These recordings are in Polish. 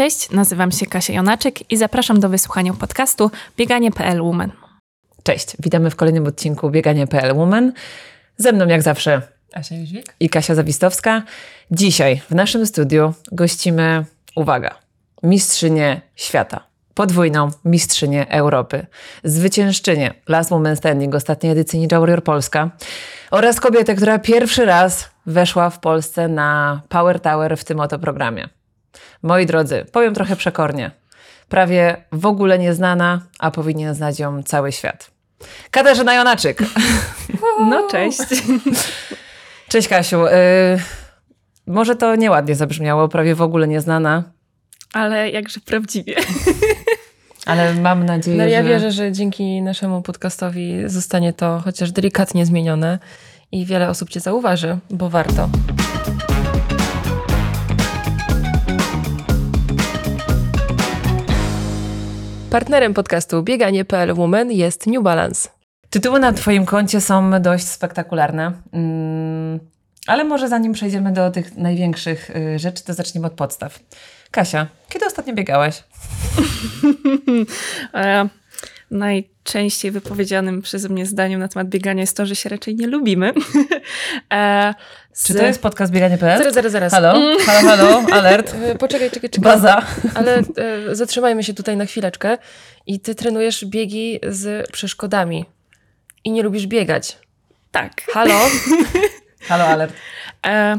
Cześć, nazywam się Kasia Jonaczek i zapraszam do wysłuchania podcastu Bieganie.pl Woman. Cześć, witamy w kolejnym odcinku Bieganie.pl Woman. Ze mną jak zawsze Asia Jóźwik i Kasia Zawistowska. Dzisiaj w naszym studiu gościmy, uwaga, mistrzynię świata, podwójną mistrzynię Europy, zwyciężczynię Last Woman Standing ostatniej edycji Ninja Warrior Polska oraz kobietę, która pierwszy raz weszła w Polsce na Power Tower w tym oto programie. Moi drodzy, powiem trochę przekornie. Prawie w ogóle nieznana, a powinien znać ją cały świat. Katarzyna Jonaczyk. No cześć. Cześć Kasiu. Y, może to nieładnie zabrzmiało, prawie w ogóle nieznana. Ale jakże prawdziwie. Ale mam nadzieję, No ja że... wierzę, że dzięki naszemu podcastowi zostanie to chociaż delikatnie zmienione i wiele osób Cię zauważy, bo warto. Partnerem podcastu Bieganie.pl Woman jest New Balance. Tytuły na Twoim koncie są dość spektakularne. Mm, ale może zanim przejdziemy do tych największych y, rzeczy, to zaczniemy od podstaw. Kasia, kiedy ostatnio biegałaś? Najczęściej wypowiedzianym przeze mnie zdaniem na temat biegania jest to, że się raczej nie lubimy. e, z... Czy to jest podcast bieganie.pl? Zaraz, zaraz, zaraz. Halo, halo, halo, alert, E, Poczekaj, czekaj, czekaj. baza. Ale e, zatrzymajmy się tutaj na chwileczkę. I ty trenujesz biegi z przeszkodami. I nie lubisz biegać. Tak. Halo? Halo, alert. E,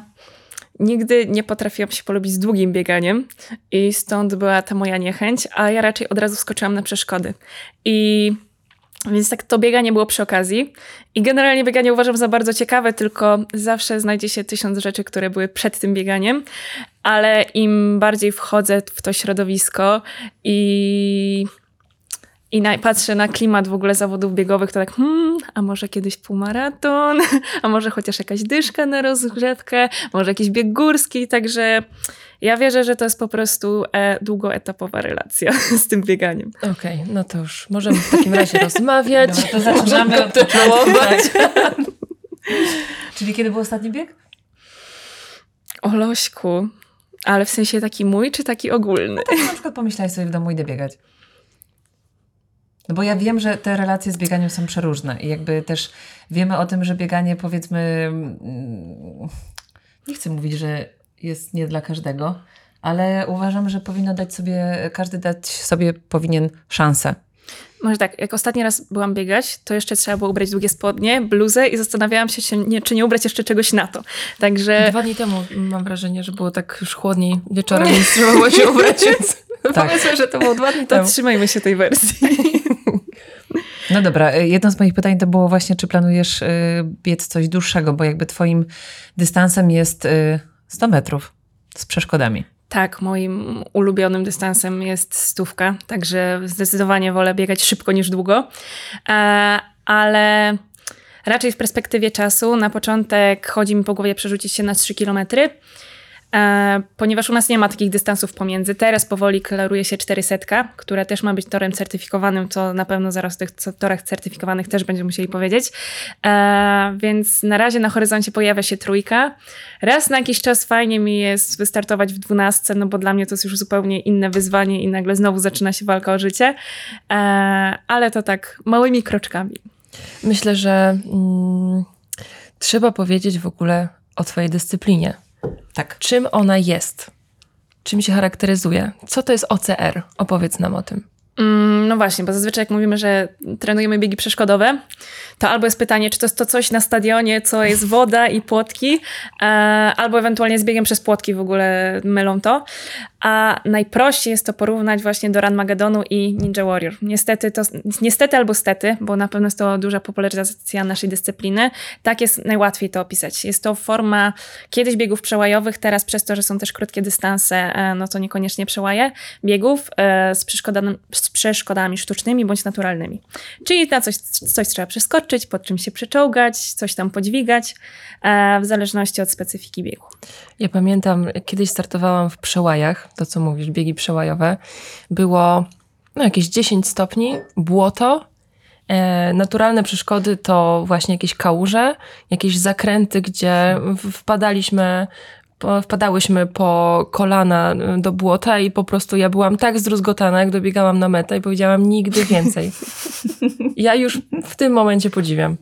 nigdy nie potrafiłam się polubić z długim bieganiem i stąd była ta moja niechęć, a ja raczej od razu skoczyłam na przeszkody. I więc tak to bieganie było przy okazji. I generalnie bieganie uważam za bardzo ciekawe, tylko zawsze znajdzie się tysiąc rzeczy, które były przed tym bieganiem, ale im bardziej wchodzę w to środowisko i i na, patrzę na klimat w ogóle zawodów biegowych, to tak, hmm, a może kiedyś półmaraton, a może chociaż jakaś dyszka na rozgrzewkę, może jakiś bieg górski, także ja wierzę, że to jest po prostu e, długoetapowa relacja z tym bieganiem. Okej, no to już możemy w takim razie rozmawiać. Dobra, to zaczynamy od kontynuować. Czyli kiedy był ostatni bieg? O Lośku, ale w sensie taki mój, czy taki ogólny? Tak na przykład pomyślałeś sobie w domu, idę biegać. No bo ja wiem, że te relacje z bieganiem są przeróżne i jakby też wiemy o tym, że bieganie powiedzmy, mm, nie chcę mówić, że jest nie dla każdego, ale uważam, że powinno dać sobie, każdy dać sobie powinien szansę. Może tak, jak ostatni raz byłam biegać, to jeszcze trzeba było ubrać długie spodnie, bluzę i zastanawiałam się, czy nie, czy nie ubrać jeszcze czegoś na to. Także Dwa dni temu mam wrażenie, że było tak już chłodniej wieczorem, więc trzeba było się ubrać, więc Tak. powiedzmy, że to było dwa dni to temu. trzymajmy się tej wersji. No dobra, y, jedno z moich pytań to było właśnie, czy planujesz y, biec coś dłuższego, bo jakby twoim dystansem jest y, 100 metrów z przeszkodami. Tak, moim ulubionym dystansem jest stówka, także zdecydowanie wolę biegać szybko niż długo. E, ale raczej w perspektywie czasu na początek chodzi mi po głowie przerzucić się na 3 kilometry. E, ponieważ u nas nie ma takich dystansów pomiędzy. Teraz powoli klaruje się 400, która też ma być torem certyfikowanym, co na pewno zaraz tych torach certyfikowanych też będziemy musieli powiedzieć. E, więc na razie na horyzoncie pojawia się trójka. Raz na jakiś czas fajnie mi jest wystartować w dwunastce, no bo dla mnie to jest już zupełnie inne wyzwanie i nagle znowu zaczyna się walka o życie. E, ale to tak małymi kroczkami. Myślę, że mm, trzeba powiedzieć w ogóle o twojej dyscyplinie. Tak. Czym ona jest? Czym się charakteryzuje? Co to jest OCR? Opowiedz nam o tym. Mm, No właśnie, bo zazwyczaj jak mówimy, że trenujemy biegi przeszkodowe, to albo jest pytanie, czy to jest to coś na stadionie, co jest woda i płotki, e, albo ewentualnie z biegiem przez płotki w ogóle mylą to. A najprościej jest to porównać właśnie do Run Magedonu i Ninja Warrior. Niestety, to, niestety albo stety, bo na pewno jest to duża popularyzacja naszej dyscypliny, tak jest najłatwiej to opisać. Jest to forma kiedyś biegów przełajowych, teraz przez to, że są też krótkie dystanse, e, no to niekoniecznie przełaje biegów e, z przeszkodami, z przeszkodami sztucznymi bądź naturalnymi. Czyli na coś, coś trzeba przeskoczyć, pod czym się przeczołgać, coś tam podźwigać, e, w zależności od specyfiki biegu. Ja pamiętam, kiedyś startowałam w przełajach, to co mówisz, biegi przełajowe. Było no, jakieś 10 stopni, błoto. E, naturalne przeszkody to właśnie jakieś kałuże, jakieś zakręty, gdzie wpadaliśmy wpadałyśmy po kolana y, do błota i po prostu ja byłam tak zdruzgotana, jak dobiegałam na metę i powiedziałam nigdy więcej. ja już w tym momencie podziwiam.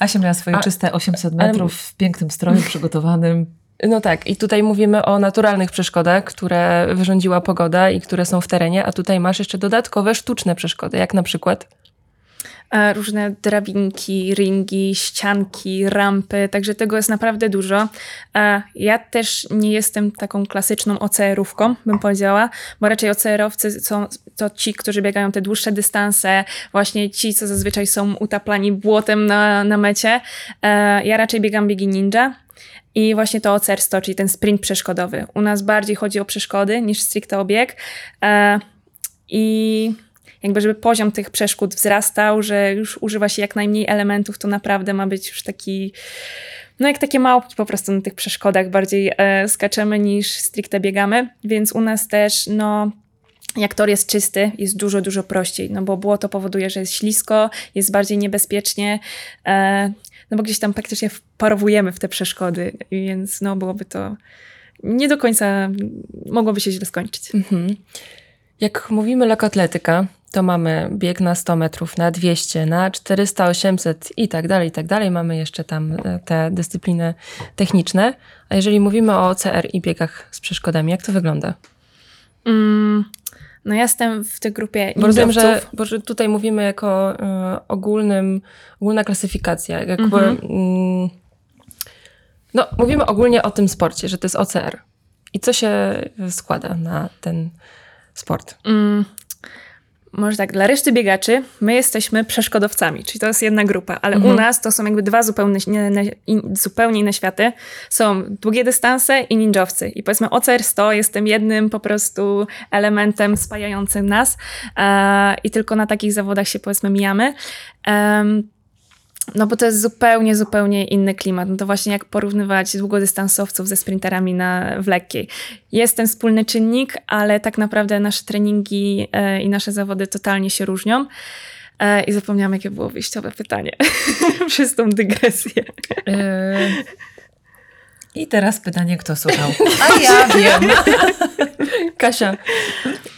Asia miała swoje A- czyste 800 metrów w pięknym stroju przygotowanym. No tak, i tutaj mówimy o naturalnych przeszkodach, które wyrządziła pogoda i które są w terenie, a tutaj masz jeszcze dodatkowe sztuczne przeszkody, jak na przykład E, różne drabinki, ringi, ścianki, rampy, także tego jest naprawdę dużo. E, Ja też nie jestem taką klasyczną OCR-ówką, bym powiedziała, bo raczej OCR-owcy są to ci, którzy biegają te dłuższe dystanse, właśnie ci, co zazwyczaj są utaplani błotem na, na mecie. E, Ja raczej biegam biegi ninja. I właśnie to 100, czyli ten sprint przeszkodowy. U nas bardziej chodzi o przeszkody niż stricte o bieg. E, I jakby żeby poziom tych przeszkód wzrastał, że już używa się jak najmniej elementów, to naprawdę ma być już taki, no jak takie małpki po prostu na tych przeszkodach bardziej e, skaczemy niż stricte biegamy, więc u nas też no jak tor jest czysty, jest dużo, dużo prościej, no bo błoto powoduje, że jest ślisko, jest bardziej niebezpiecznie, e, no bo gdzieś tam praktycznie wparowujemy w te przeszkody, więc no byłoby to nie do końca, mogłoby się źle skończyć. Mhm. Jak mówimy lekkoatletyka, to mamy bieg na 100 metrów, na 200, na 400, 800 i tak dalej, i tak dalej. Mamy jeszcze tam e, te dyscypliny techniczne. A jeżeli mówimy o OCR i biegach z przeszkodami, jak to wygląda? Mm, no ja jestem w tej grupie Bo rozumiem, że, bo że tutaj mówimy jako y, ogólnym, ogólna klasyfikacja. Jakby, Mhm. mm, no, mówimy ogólnie o tym sporcie, że to jest OCR. I co się składa na ten sport? Mm, może tak, dla reszty biegaczy my jesteśmy przeszkodowcami, czyli to jest jedna grupa, ale Mhm. u nas to są jakby dwa zupełnie, zupełnie inne światy. Są długie dystanse i ninjowcy. I powiedzmy OCR 100 jest tym jednym po prostu elementem spajającym nas e, i tylko na takich zawodach się powiedzmy mijamy. Em, no bo to jest zupełnie, zupełnie inny klimat. No to właśnie jak porównywać długodystansowców ze sprinterami na, w lekkiej. Jest ten wspólny czynnik, ale tak naprawdę nasze treningi e, i nasze zawody totalnie się różnią. E, I zapomniałam, jakie było wyjściowe pytanie przez tą dygresję. I teraz pytanie, kto słuchał? A ja wiem. Kasia,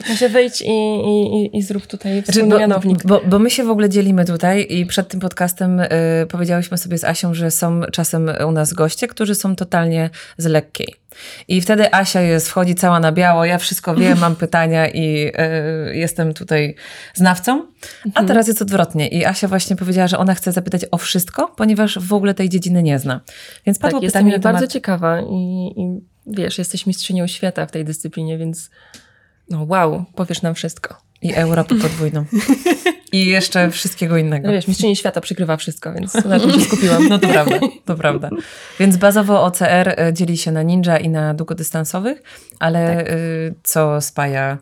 Kasia wejdź i, i, i- zrób tutaj Znaczy, wspólny bo, mianownik. bo, bo my się w ogóle dzielimy tutaj i przed tym podcastem y, powiedziałyśmy sobie z Asią, że są czasem u nas goście, którzy są totalnie z lekkiej. I wtedy Asia jest, wchodzi cała na biało, ja wszystko wiem, mam pytania i y, jestem tutaj znawcą. A teraz jest odwrotnie. I Asia właśnie powiedziała, że ona chce zapytać o wszystko, ponieważ w ogóle tej dziedziny nie zna. Więc padło Tak, jestem pytanie na temat... bardzo ciekawa i, i wiesz, jesteś mistrzynią świata w tej dyscyplinie, więc no wow, powiesz nam wszystko. I Europę podwójną. I jeszcze wszystkiego innego. No wiesz, mistrzyni świata przykrywa wszystko, więc na tym się skupiłam. No to prawda, to prawda. Więc bazowo OCR y, dzieli się na ninja i na długodystansowych, ale y, co spaja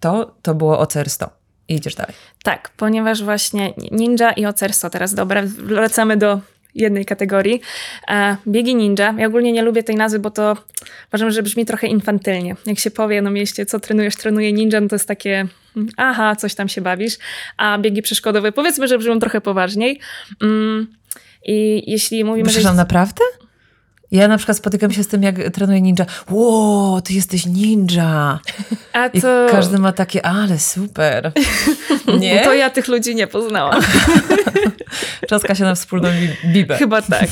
to, to było OCR 100. I idziesz dalej. Tak, ponieważ właśnie ninja i OCR 100 teraz, dobra, wracamy do jednej kategorii. E, biegi ninja. Ja ogólnie nie lubię tej nazwy, bo to uważam, że brzmi trochę infantylnie. Jak się powie na mieście, co trenujesz, trenuję ninja, no to jest takie mm, aha, coś tam się bawisz. A biegi przeszkodowe, powiedzmy, że brzmią trochę poważniej. Mm, I jeśli mówimy, że... Przepraszam, naprawdę? Ja na przykład spotykam się z tym, jak trenuję ninja. Ło, ty jesteś ninja. A I to... każdy ma takie, ale super. No Nie? to ja tych ludzi nie poznałam. Czaska się na wspólną bi- bibę. Chyba tak.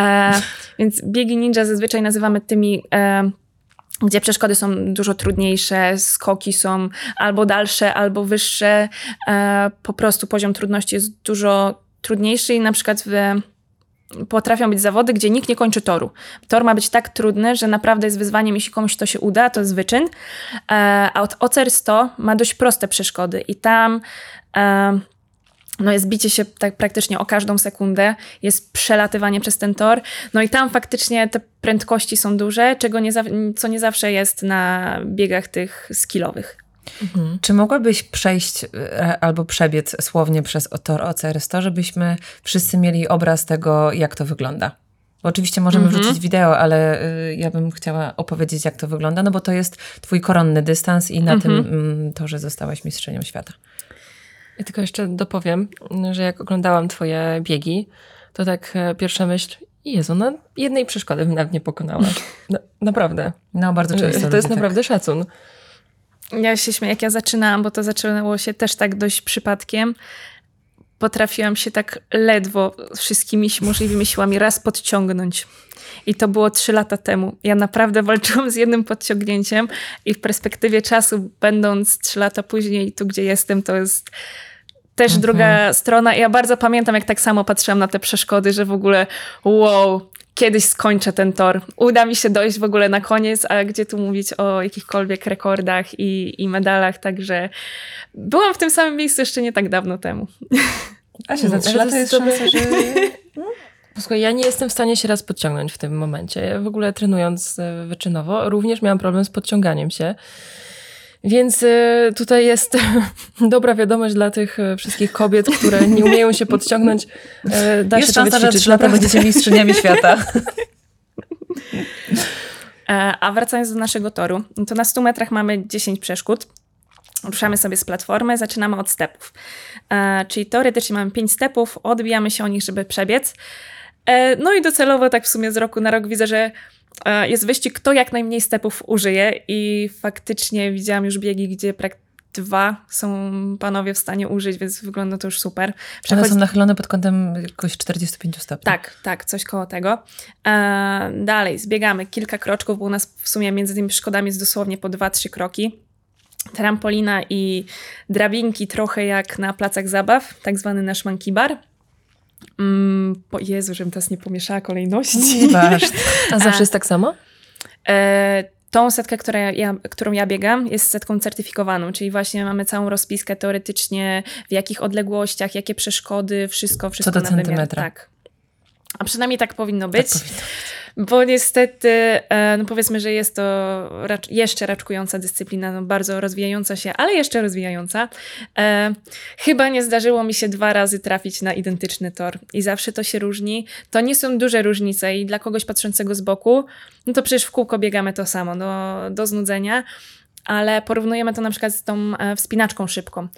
E, więc biegi ninja zazwyczaj nazywamy tymi, e, gdzie przeszkody są dużo trudniejsze, skoki są albo dalsze, albo wyższe. E, po prostu poziom trudności jest dużo trudniejszy i na przykład w, potrafią być zawody, gdzie nikt nie kończy toru. Tor ma być tak trudny, że naprawdę jest wyzwaniem, jeśli komuś to się uda, to jest wyczyn. E, a od OCR 100 ma dość proste przeszkody i tam e, no jest bicie się tak praktycznie o każdą sekundę, jest przelatywanie przez ten tor, no i tam faktycznie te prędkości są duże, czego nie, co nie zawsze jest na biegach tych skillowych. Czy mogłabyś przejść e, albo przebiec słownie przez tor OCR 100, żebyśmy wszyscy mieli obraz tego, jak to wygląda? Bo oczywiście możemy Mhm. wrzucić wideo, ale y, ja bym chciała opowiedzieć, jak to wygląda, no bo to jest twój koronny dystans i na Mhm. tym mm, torze zostałaś mistrzynią świata. Ja tylko jeszcze dopowiem, że jak oglądałam twoje biegi, to tak e, pierwsza myśl, Jezu, na jednej przeszkody bym nawet nie pokonała. Na, naprawdę. No, bardzo często. To ludzie jest tak. naprawdę szacun. Ja się śmieję, jak ja zaczynałam, bo to zaczęło się też tak dość przypadkiem. Potrafiłam się tak ledwo wszystkimi możliwymi siłami raz podciągnąć. I to było trzy lata temu. Ja naprawdę walczyłam z jednym podciągnięciem i w perspektywie czasu, będąc trzy lata później tu, gdzie jestem, to jest też Mhm. druga strona. Ja bardzo pamiętam, jak tak samo patrzyłam na te przeszkody, że w ogóle wow, kiedyś skończę ten tor. Uda mi się dojść w ogóle na koniec, a gdzie tu mówić o jakichkolwiek rekordach i, i medalach, także byłam w tym samym miejscu jeszcze nie tak dawno temu. Asia, za trzy lata jest szansa, że... Słuchaj, ja nie jestem w stanie się raz podciągnąć w tym momencie. Ja w ogóle trenując e, wyczynowo, również miałam problem z podciąganiem się. Więc e, tutaj jest dobra wiadomość dla tych e, wszystkich kobiet, które nie umieją się podciągnąć. E, Da Jest się to szansa, że trzy lata naprawdę. będziecie mistrzyniami świata. E, A wracając do naszego toru, to na 100 metrach mamy 10 przeszkód. Ruszamy sobie z platformy, zaczynamy od stepów. E, czyli teoretycznie mamy 5 stepów, odbijamy się o nich, żeby przebiec. E, no i docelowo tak w sumie z roku na rok widzę, że e, jest wyścig, kto jak najmniej stepów użyje i faktycznie widziałam już biegi, gdzie praktycznie dwa są panowie w stanie użyć, więc wygląda to już super. One Przechodzi- są nachylone pod kątem jakoś 45 stopni. tak, tak, coś koło tego. E, dalej, zbiegamy kilka kroczków, bo u nas w sumie między tymi przeszkodami jest dosłownie po 2-3 kroki. Trampolina i drabinki trochę jak na placach zabaw, tak zwany nasz monkey bar. Mm, po Jezu, żebym teraz nie pomieszała kolejności. Ważne. A zawsze jest tak samo? E, tą setkę, która ja, którą ja biegam, jest setką certyfikowaną, czyli właśnie mamy całą rozpiskę teoretycznie, w jakich odległościach, jakie przeszkody, wszystko, wszystko do na wymiar. centymetra. Tak. A przynajmniej tak powinno być, Tak powinno bo niestety, e, no powiedzmy, że jest to racz, jeszcze raczkująca dyscyplina, no bardzo rozwijająca się, ale jeszcze rozwijająca. E, chyba nie zdarzyło mi się dwa razy trafić na identyczny tor i zawsze to się różni. To nie są duże różnice i dla kogoś patrzącego z boku, no to przecież w kółko biegamy to samo, do, do znudzenia. Ale porównujemy to na przykład z tą e, wspinaczką szybką.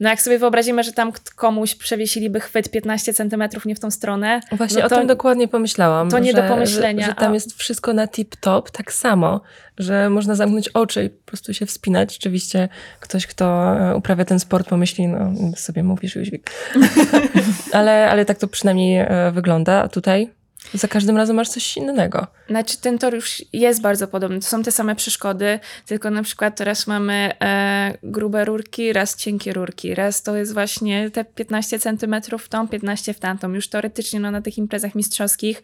No jak sobie wyobrazimy, że tam komuś przewiesiliby chwyt 15 centymetrów nie w tą stronę, Właśnie no o to, tym dokładnie pomyślałam. to nie że, do pomyślenia, Że, że tam a- jest wszystko na tip-top, tak samo, że można zamknąć oczy i po prostu się wspinać. Oczywiście ktoś, kto e, uprawia ten sport, pomyśli, no sobie mówisz, Jóźwik. ale, ale tak to przynajmniej e, wygląda. A tutaj za każdym razem masz coś innego. Znaczy, ten tor już jest bardzo podobny. To są te same przeszkody, tylko na przykład teraz mamy e, grube rurki, raz cienkie rurki. Raz to jest właśnie te 15 centymetrów w tą, 15 w tamtą. Już teoretycznie no, na tych imprezach mistrzowskich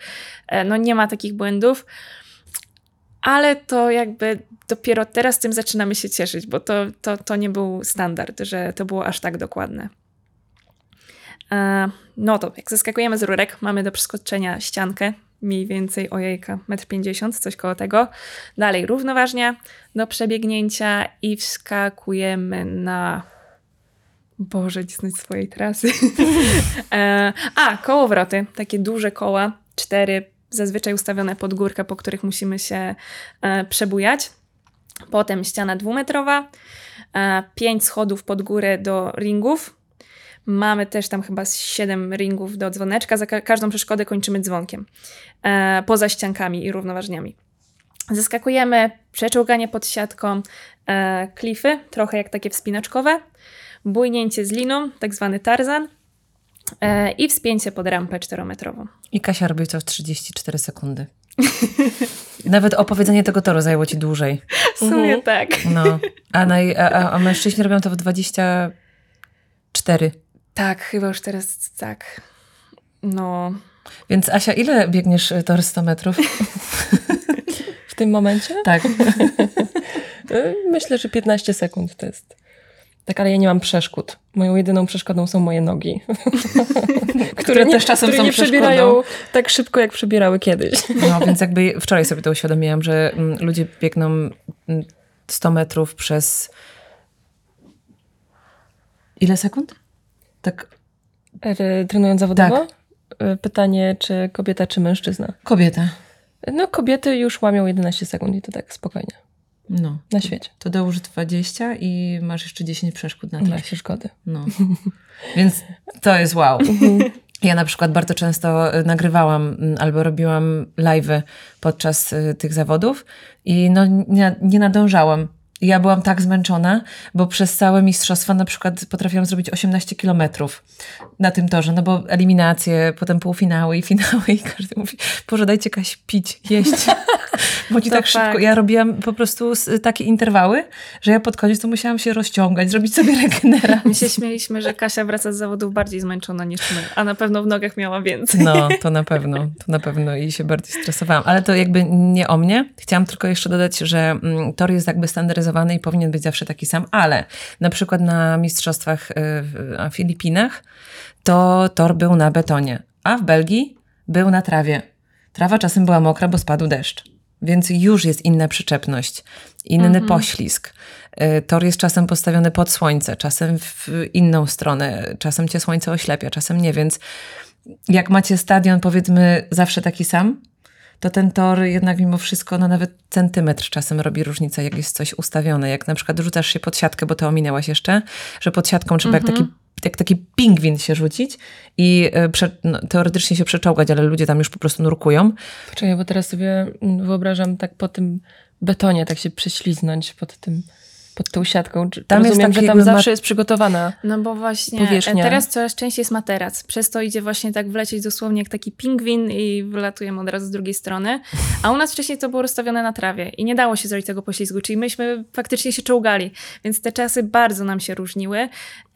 e, no, nie ma takich błędów. Ale to jakby dopiero teraz tym zaczynamy się cieszyć, bo to, to, to nie był standard, że to było aż tak dokładne. No to jak zeskakujemy z rurek, mamy do przeskoczenia ściankę, mniej więcej ojejka, 1,50 m, coś koło tego. Dalej równoważnia do przebiegnięcia i wskakujemy na... Boże, nie znać swojej trasy. e, a, kołowroty, takie duże koła, cztery, zazwyczaj ustawione pod górkę, po których musimy się e, przebujać. Potem ściana dwumetrowa, e, pięć schodów pod górę do ringów, Mamy też tam chyba z 7 ringów do dzwoneczka. Za ka- każdą przeszkodę kończymy dzwonkiem. E, poza ściankami i równoważniami. Zeskakujemy, przeczołganie pod siatką, e, klify, trochę jak takie wspinaczkowe, bujnięcie z liną, tak zwany tarzan e, i wspięcie pod rampę 4-metrową. I Kasia robi to w 34 sekundy. Nawet opowiedzenie tego toru zajęło ci dłużej. W sumie Mhm. tak. No. A, naj, a, a mężczyźni robią to w 24. Tak, chyba już teraz tak. No, Więc Asia, ile biegniesz y, tor 100 metrów? W tym momencie Tak. e, myślę, że 15 sekund to jest. Tak, ale ja nie mam przeszkód. Moją jedyną przeszkodą są moje nogi. Które też czasem które są nie przebierają tak szybko, jak przebierały kiedyś. No, więc jakby wczoraj sobie to uświadomiłam, że mm, ludzie biegną mm, 100 metrów przez... Ile sekund? Tak, E, Trenując zawodowo? E, Pytanie, czy kobieta, czy mężczyzna? kobieta. No, kobiety już łamią 11 sekund i to tak spokojnie. No. Na świecie. To dołóż 20 i masz jeszcze 10 przeszkód na trasie. przeszkody. No. Więc to jest wow. Ja na przykład bardzo często y, nagrywałam albo robiłam live'y podczas y, tych zawodów i no nie, nie nadążałam. Ja byłam tak zmęczona, bo przez całe mistrzostwa na przykład potrafiłam zrobić 18 kilometrów na tym torze, no bo eliminacje, potem półfinały i finały i każdy mówi, Boże, dajcie Kaś pić, jeść. bo ci tak szybko. Ja robiłam po prostu takie interwały, że ja pod koniec to musiałam się rozciągać, zrobić sobie regenerację. My się śmieliśmy, że Kasia wraca z zawodów bardziej zmęczona niż my, a na pewno w nogach miała więcej. No, to na pewno, to na pewno i się bardziej stresowałam. Ale to jakby nie o mnie. Chciałam tylko jeszcze dodać, że mm, tor jest jakby standaryzowany i powinien być zawsze taki sam, ale na przykład na mistrzostwach y, w na Filipinach to tor był na betonie, a w Belgii był na trawie. Trawa czasem była mokra, bo spadł deszcz. Więc już jest inna przyczepność, inny poślizg. Y, Tor jest czasem postawiony pod słońce, czasem w inną stronę, czasem cię słońce oślepia, czasem nie, więc jak macie stadion, powiedzmy, zawsze taki sam, to ten tor jednak mimo wszystko, no nawet centymetr czasem robi różnicę, jak jest coś ustawione. Jak na przykład rzucasz się pod siatkę, bo to ominęłaś jeszcze, że pod siatką trzeba jak, taki, jak taki pingwin się rzucić i e, prze, no, teoretycznie się przeczołgać, ale ludzie tam już po prostu nurkują. Poczekaj, bo teraz sobie mm, wyobrażam tak po tym betonie, tak się prześliznąć pod tym, pod tą siatką. Czy- Tam jest Rozumiem, taki że tam zawsze ma- jest przygotowana. No bo właśnie Powierzchnia. teraz coraz częściej jest materac. Przez to idzie właśnie tak wlecieć dosłownie jak taki pingwin i wylatujemy od razu z drugiej strony. A u nas wcześniej to było rozstawione na trawie i nie dało się zrobić tego poślizgu, czyli myśmy faktycznie się czołgali. Więc te czasy bardzo nam się różniły.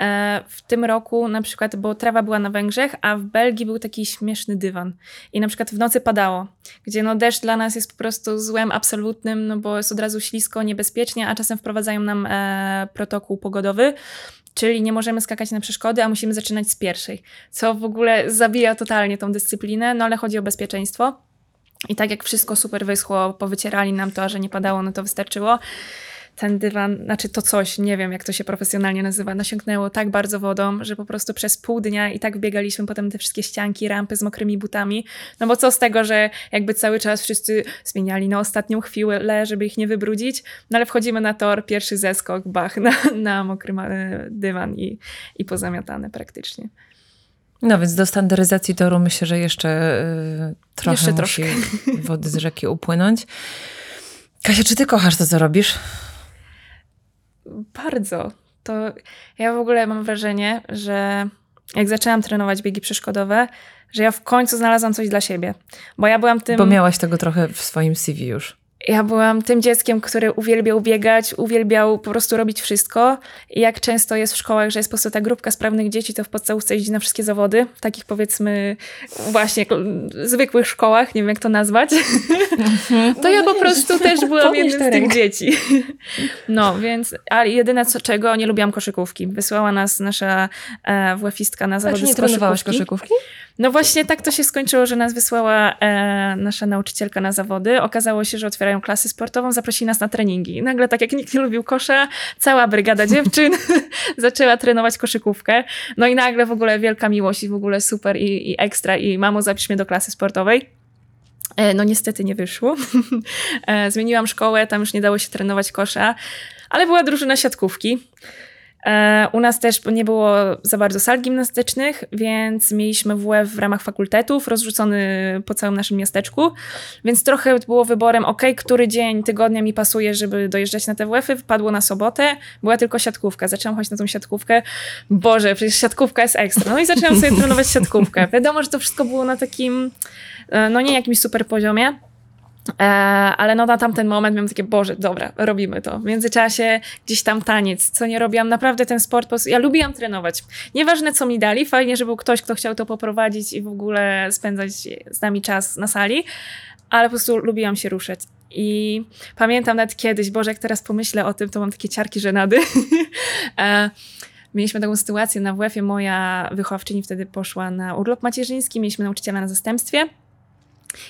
E, w tym roku na przykład, bo trawa była na Węgrzech, a w Belgii był taki śmieszny dywan. I na przykład w nocy padało, gdzie no deszcz dla nas jest po prostu złem absolutnym, no bo jest od razu ślisko, niebezpiecznie, a czasem wprowadzają nam e, protokół pogodowy, czyli nie możemy skakać na przeszkody, a musimy zaczynać z pierwszej, co w ogóle zabija totalnie tą dyscyplinę, no ale chodzi o bezpieczeństwo. I tak jak wszystko super wyschło, powycierali nam to, a że nie padało, no to wystarczyło. Ten dywan, znaczy to coś, nie wiem jak to się profesjonalnie nazywa, nasiąknęło tak bardzo wodą, że po prostu przez pół dnia i tak biegaliśmy potem te wszystkie ścianki, rampy z mokrymi butami. No bo co z tego, że jakby cały czas wszyscy zmieniali na ostatnią chwilę, żeby ich nie wybrudzić, no ale wchodzimy na tor, pierwszy zeskok, bach, na, na mokry dywan i, i pozamiatane praktycznie. No więc do standaryzacji toru myślę, że jeszcze y, trochę Jeszcze musi wody z rzeki upłynąć. Kasia, czy ty kochasz to, co robisz? Bardzo. To ja w ogóle mam wrażenie, że jak zaczęłam trenować biegi przeszkodowe, że ja w końcu znalazłam coś dla siebie. Bo ja byłam tym. Bo miałaś tego trochę w swoim CV już. Ja byłam tym dzieckiem, który uwielbiał biegać, uwielbiał po prostu robić wszystko. I jak często jest w szkołach, że jest po prostu ta grupka sprawnych dzieci, to w podstawówce jeździ na wszystkie zawody. Takich powiedzmy właśnie zwykłych szkołach, nie wiem jak to nazwać. To ja po prostu też byłam jednym z tych dzieci. No, więc, ale jedyne co, czego nie lubiłam koszykówki. Wysłała nas nasza e, WF-istka na A zawody czy nie z koszykówki. koszykówki? No właśnie tak to się skończyło, że nas wysłała e, nasza nauczycielka na zawody. Okazało się, że otwierają klasę sportową, zaprosili nas na treningi. I nagle, tak jak nikt nie lubił kosza, cała brygada dziewczyn zaczęła trenować koszykówkę. No i nagle w ogóle wielka miłość i w ogóle super i, i ekstra i mamo zapisz mnie do klasy sportowej. E, No niestety nie wyszło. E, Zmieniłam szkołę, tam już nie dało się trenować kosza, ale była drużyna siatkówki. E, U nas też nie było za bardzo sal gimnastycznych, więc mieliśmy WF w ramach fakultetów, rozrzucony po całym naszym miasteczku, więc trochę było wyborem, ok, który dzień tygodnia mi pasuje, żeby dojeżdżać na te WF-y, wpadło na sobotę, była tylko siatkówka, zaczęłam chodzić na tą siatkówkę, Boże, przecież siatkówka jest ekstra, no i zaczęłam sobie trenować siatkówkę. Wiadomo, że to wszystko było na takim, e, no nie jakimś super poziomie, E, ale no na tamten moment miałam takie, Boże, dobra, robimy to. W międzyczasie gdzieś tam taniec, co nie robiłam, naprawdę ten sport, ja lubiłam trenować. Nieważne co mi dali, fajnie, że był ktoś, kto chciał to poprowadzić i w ogóle spędzać z nami czas na sali, ale po prostu lubiłam się ruszać. I pamiętam nawet kiedyś, Boże, jak teraz pomyślę o tym, to mam takie ciarki żenady. e, Mieliśmy taką sytuację na WF-ie, moja wychowawczyni wtedy poszła na urlop macierzyński, mieliśmy nauczyciela na zastępstwie.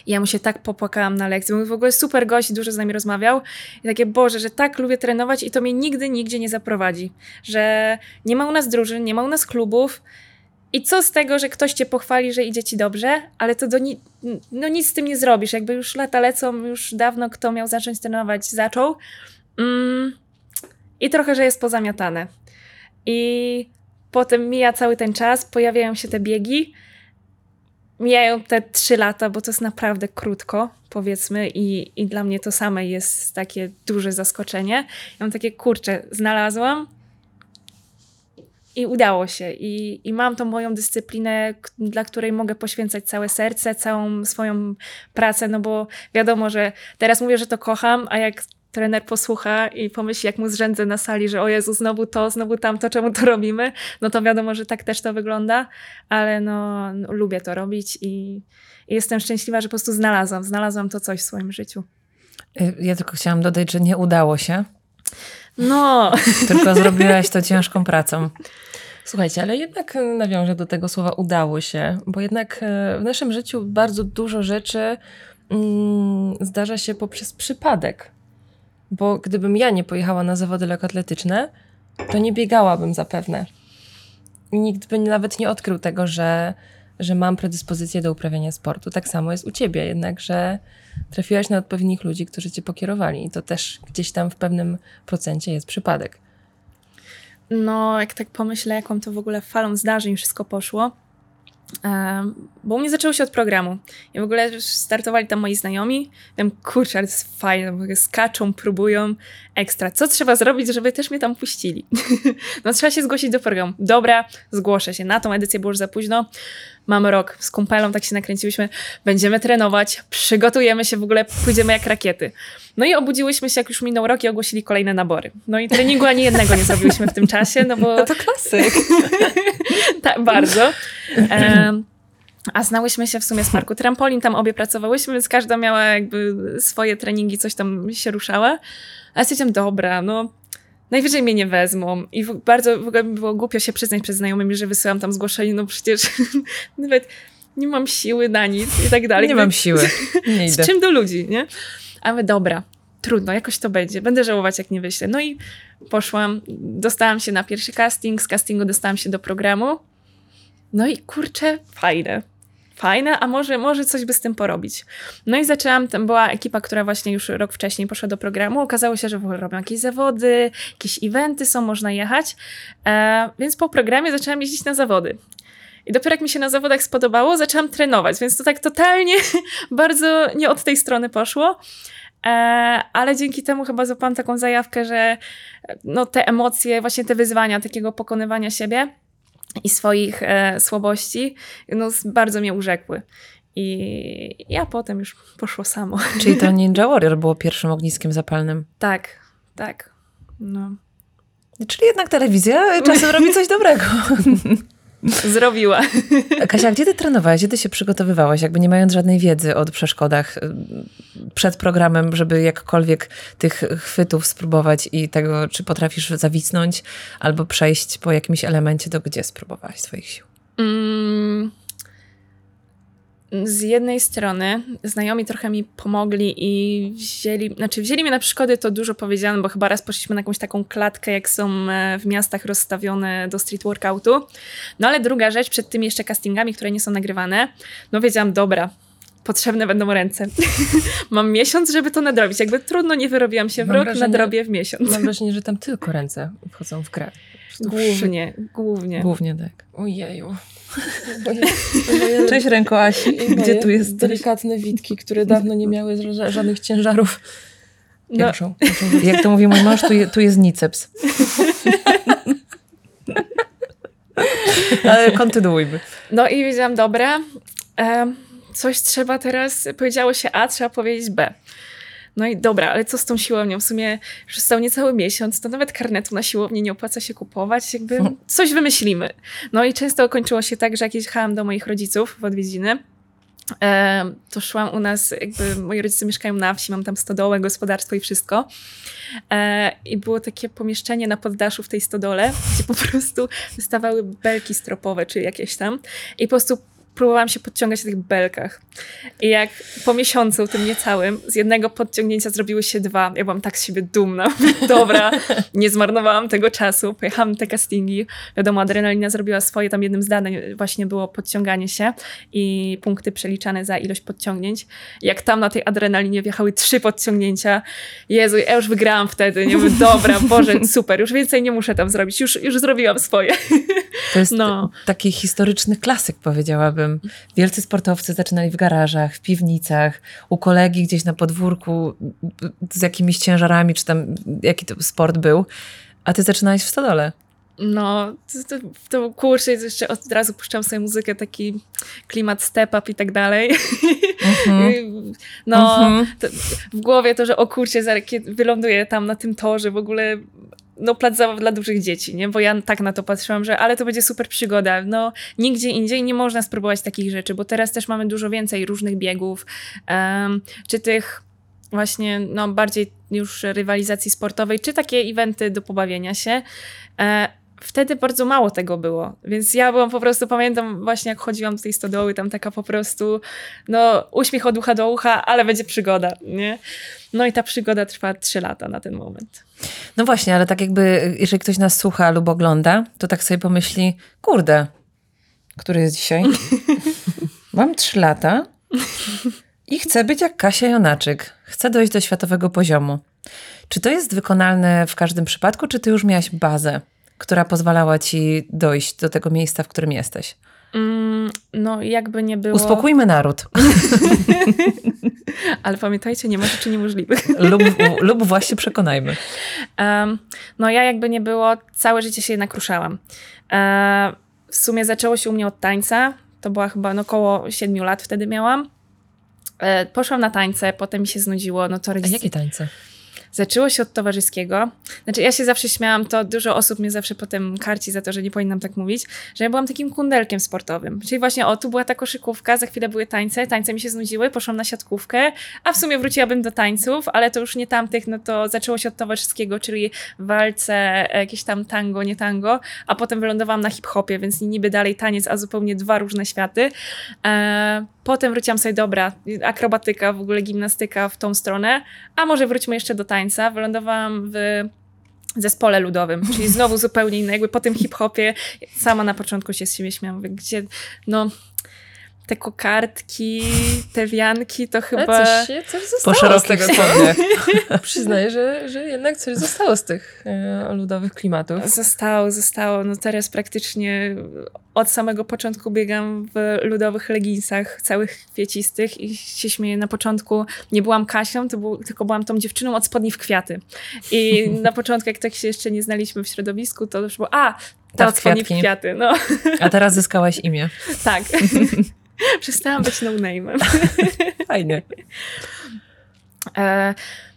Ja mu się tak popłakałam na lekcji. Był w ogóle super gość, dużo z nami rozmawiał. I takie, Boże, że tak lubię trenować i to mnie nigdy, nigdzie nie zaprowadzi. Że nie ma u nas drużyn, nie ma u nas klubów. I co z tego, że ktoś cię pochwali, że idzie ci dobrze, ale to do ni- no nic z tym nie zrobisz. Jakby już lata lecą, już dawno kto miał zacząć trenować, zaczął. Mm. I trochę, że jest pozamiatane. I potem mija cały ten czas, pojawiają się te biegi. Mijają te trzy lata, bo to jest naprawdę krótko, powiedzmy, i, i dla mnie to same jest takie duże zaskoczenie. Ja mam takie, kurczę, znalazłam i udało się. I, I mam tą moją dyscyplinę, dla której mogę poświęcać całe serce, całą swoją pracę, no bo wiadomo, że teraz mówię, że to kocham, a jak trener posłucha i pomyśli, jak mu zrzędzę na sali, że o Jezu, znowu to, znowu tamto, czemu to robimy, no to wiadomo, że tak też to wygląda, ale no, no lubię to robić i, i jestem szczęśliwa, że po prostu znalazłam, znalazłam to coś w swoim życiu. Y, Ja tylko chciałam dodać, że nie udało się, No, tylko zrobiłaś to ciężką pracą. Słuchajcie, ale jednak e, nawiążę do tego słowa udało się, bo jednak e, w naszym życiu bardzo dużo rzeczy mm, zdarza się poprzez przypadek. Bo gdybym ja nie pojechała na zawody lekkoatletyczne, to nie biegałabym zapewne. Nikt by nawet nie odkrył tego, że, że mam predyspozycję do uprawiania sportu. Tak samo jest u ciebie, jednakże trafiłaś na odpowiednich ludzi, którzy cię pokierowali. I to też gdzieś tam w pewnym procencie jest przypadek. No, jak tak pomyślę, jaką to w ogóle falą zdarzeń wszystko poszło. Bo u mnie zaczęło się od programu. I w ogóle startowali tam moi znajomi. Wiem, kurczę, to jest fajne, skaczą, próbują, ekstra. Co trzeba zrobić, żeby też mnie tam puścili? no trzeba się zgłosić do programu. Dobra, zgłoszę się. Na tą edycję było już za późno. Mamy rok. Z kumpelą tak się nakręciłyśmy. Będziemy trenować, przygotujemy się w ogóle, pójdziemy jak rakiety. No i obudziłyśmy się, jak już minął rok i ogłosili kolejne nabory. No i treningu ani jednego nie zrobiliśmy w tym czasie, no bo... to klasyk. tak, bardzo. Em, a znałyśmy się w sumie z Marku Trampolin, tam obie pracowałyśmy, więc każda miała jakby swoje treningi, coś tam się ruszała. A ja stwierdziłam, dobra, no najwyżej mnie nie wezmą. I w, bardzo w ogóle mi było głupio się przyznać przed znajomymi, że wysyłam tam zgłoszenie, no przecież nawet nie mam siły na nic i tak dalej. Nie mam siły, nie Z czym do ludzi, nie? A my, dobra, trudno, jakoś to będzie. Będę żałować, jak nie wyślę. No i poszłam, dostałam się na pierwszy casting, z castingu dostałam się do programu. No i kurczę, fajne. Fajne, a może, może coś by z tym porobić. No i zaczęłam, tam była ekipa, która właśnie już rok wcześniej poszła do programu. Okazało się, że w ogóle robią jakieś zawody, jakieś eventy są, można jechać. E, więc po programie zaczęłam jeździć na zawody. I dopiero jak mi się na zawodach spodobało, zaczęłam trenować, więc to tak totalnie bardzo nie od tej strony poszło. E, ale dzięki temu chyba złapałam taką zajawkę, że e, no, te emocje, właśnie te wyzwania takiego pokonywania siebie i swoich e, słabości, no, bardzo mnie urzekły. I ja potem już poszło samo. Czyli to Ninja Warrior było pierwszym ogniskiem zapalnym. tak, tak. No. Czyli jednak telewizja czasem robi coś dobrego. Zrobiła. Kasia, gdzie ty trenowałaś? Gdzie ty się przygotowywałaś? Jakby nie mając żadnej wiedzy o przeszkodach y, przed programem, żeby jakkolwiek tych chwytów spróbować i tego, czy potrafisz zawisnąć albo przejść po jakimś elemencie, to gdzie spróbowałaś swoich sił? Mm, z jednej strony znajomi trochę mi pomogli i wzięli, znaczy wzięli mnie na przeszkody, to dużo powiedziane, bo chyba raz poszliśmy na jakąś taką klatkę, jak są e, w miastach rozstawione do street workoutu. No ale druga rzecz, przed tymi jeszcze castingami, które nie są nagrywane, no wiedziałam, dobra, potrzebne będą ręce. Mam miesiąc, żeby to nadrobić. Jakby trudno nie wyrobiłam się w Mam rok, wrażenie- nadrobię w miesiąc. Mam wrażenie, że tam tylko ręce wchodzą w grę. Głównie, głównie. Głównie tak. Ojeju. Moje, moje, Cześć ręko Asi, moje gdzie tu jesteś? Delikatne witki, które dawno nie miały ża- żadnych ciężarów. Nie No, muszą. Jak to mówi mój mąż, tu, je, tu jest niceps. Ale kontynuujmy. No i wiedziałam, dobra, em, coś trzeba teraz, powiedziało się A, trzeba powiedzieć B. No i dobra, ale co z tą siłownią? W sumie już został niecały miesiąc, to nawet karnetu na siłownię nie opłaca się kupować, jakby coś wymyślimy. No i często kończyło się tak, że jak jechałam do moich rodziców w odwiedziny, to szłam u nas, jakby moi rodzice mieszkają na wsi, mam tam stodołę, gospodarstwo i wszystko. E, I było takie pomieszczenie na poddaszu w tej stodole, gdzie po prostu wystawały belki stropowe, czy jakieś tam. I po prostu próbowałam się podciągać na tych belkach. I jak po miesiącu, tym niecałym, z jednego podciągnięcia zrobiły się dwa. Ja byłam tak z siebie dumna. Dobra, nie zmarnowałam tego czasu. Pojechałam na te castingi. Wiadomo, adrenalina zrobiła swoje. Tam jednym z zadań właśnie było podciąganie się i punkty przeliczane za ilość podciągnięć. Jak tam na tej adrenalinie wjechały trzy podciągnięcia, Jezu, ja już wygrałam wtedy. Nie mówię, dobra, Boże, super, już więcej nie muszę tam zrobić. Już, już zrobiłam swoje. To jest No. taki historyczny klasyk, powiedziałabym. Wielcy sportowcy zaczynali w garażach, w piwnicach, u kolegi gdzieś na podwórku z jakimiś ciężarami, czy tam jaki to sport był, a ty zaczynałeś w stodole. No, to, to, to kurczę, jeszcze od razu puszczam sobie muzykę, taki klimat step up i tak dalej. No, Mhm. w głowie to, że o kurczę, wyląduję tam na tym torze, w ogóle no plac zabaw dla dużych dzieci, nie? Bo ja tak na to patrzyłam, że ale to będzie super przygoda. No, nigdzie indziej nie można spróbować takich rzeczy, bo teraz też mamy dużo więcej różnych biegów, em, czy tych właśnie no, bardziej już rywalizacji sportowej, czy takie eventy do pobawienia się. E, Wtedy bardzo mało tego było, więc ja byłam po prostu, pamiętam właśnie jak chodziłam do tej stodoły, tam taka po prostu, no uśmiech od ucha do ucha, ale będzie przygoda, nie? No i ta przygoda trwa trzy lata na ten moment. No właśnie, ale tak jakby, jeżeli ktoś nas słucha lub ogląda, to tak sobie pomyśli, kurde, który jest dzisiaj? Mam trzy lata i chcę być jak Kasia Jonaczyk. Chcę dojść do światowego poziomu. Czy to jest wykonalne w każdym przypadku, czy ty już miałaś bazę, która pozwalała ci dojść do tego miejsca, w którym jesteś? Mm, no jakby nie było... Uspokójmy naród. Ale pamiętajcie, nie ma rzeczy niemożliwych. lub, lub właśnie przekonajmy. Um, no ja jakby nie było, całe życie się jednak ruszałam. E, w sumie zaczęło się u mnie od tańca, to była chyba no około 7 lat wtedy miałam. E, poszłam na tańce, potem mi się znudziło, no to A rodzice... jakie tańce? Zaczęło się od towarzyskiego. Znaczy, ja się zawsze śmiałam, to dużo osób mnie zawsze potem karci za to, że nie powinnam tak mówić, że ja byłam takim kundelkiem sportowym. Czyli właśnie, o, tu była ta koszykówka, za chwilę były tańce, tańce mi się znudziły, poszłam na siatkówkę, a w sumie wróciłabym do tańców, ale to już nie tamtych, no to zaczęło się od towarzyskiego, czyli walce, e, jakieś tam tango, nie tango, a potem wylądowałam na hip-hopie, więc niby dalej taniec, a zupełnie dwa różne światy. E, potem wróciłam sobie, dobra, akrobatyka, w ogóle gimnastyka w tą stronę, a może wróćmy jeszcze do tańca. Wylądowałam w zespole ludowym, czyli znowu zupełnie inne, jakby po tym hip-hopie. Sama na początku się z siebie śmiałam, gdzie, no te kokardki, te wianki, to Ale chyba... coś, się- coś Po zostało z szerokich tego. spodniach. Przyznaję, że, że jednak coś zostało z tych e, ludowych klimatów. Zostało, zostało. No teraz praktycznie od samego początku biegam w ludowych leginsach, całych kwiecistych i się śmieję. Na początku nie byłam Kasią, to był, tylko byłam tą dziewczyną od spodni w kwiaty. I na początku, jak tak się jeszcze nie znaliśmy w środowisku, to już było, a, ta, Ta od w spodni w kwiatki. kwiaty. No, A teraz zyskałaś imię. tak. Przestałam być no-name'em. Fajnie. E,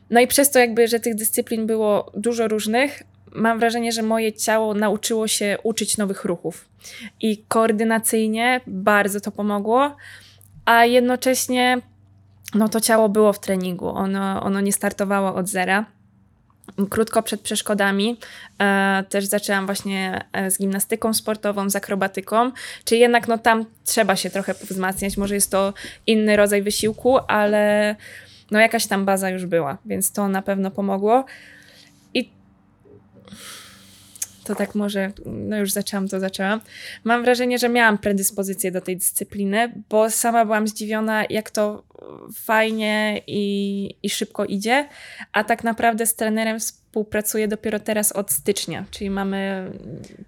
No i przez to jakby, że tych dyscyplin było dużo różnych, mam wrażenie, że moje ciało nauczyło się uczyć nowych ruchów. I koordynacyjnie bardzo to pomogło, a jednocześnie no to ciało było w treningu. Ono, ono nie startowało od zera. Krótko przed przeszkodami e, też zaczęłam właśnie e, z gimnastyką sportową, z akrobatyką, czyli jednak no tam trzeba się trochę wzmacniać. Może jest to inny rodzaj wysiłku, ale no jakaś tam baza już była, więc to na pewno pomogło. To tak może, no już zaczęłam, to zaczęłam. Mam wrażenie, że miałam predyspozycję do tej dyscypliny, bo sama byłam zdziwiona, jak to fajnie i, i szybko idzie, a tak naprawdę z trenerem współpracuję dopiero teraz od stycznia, czyli mamy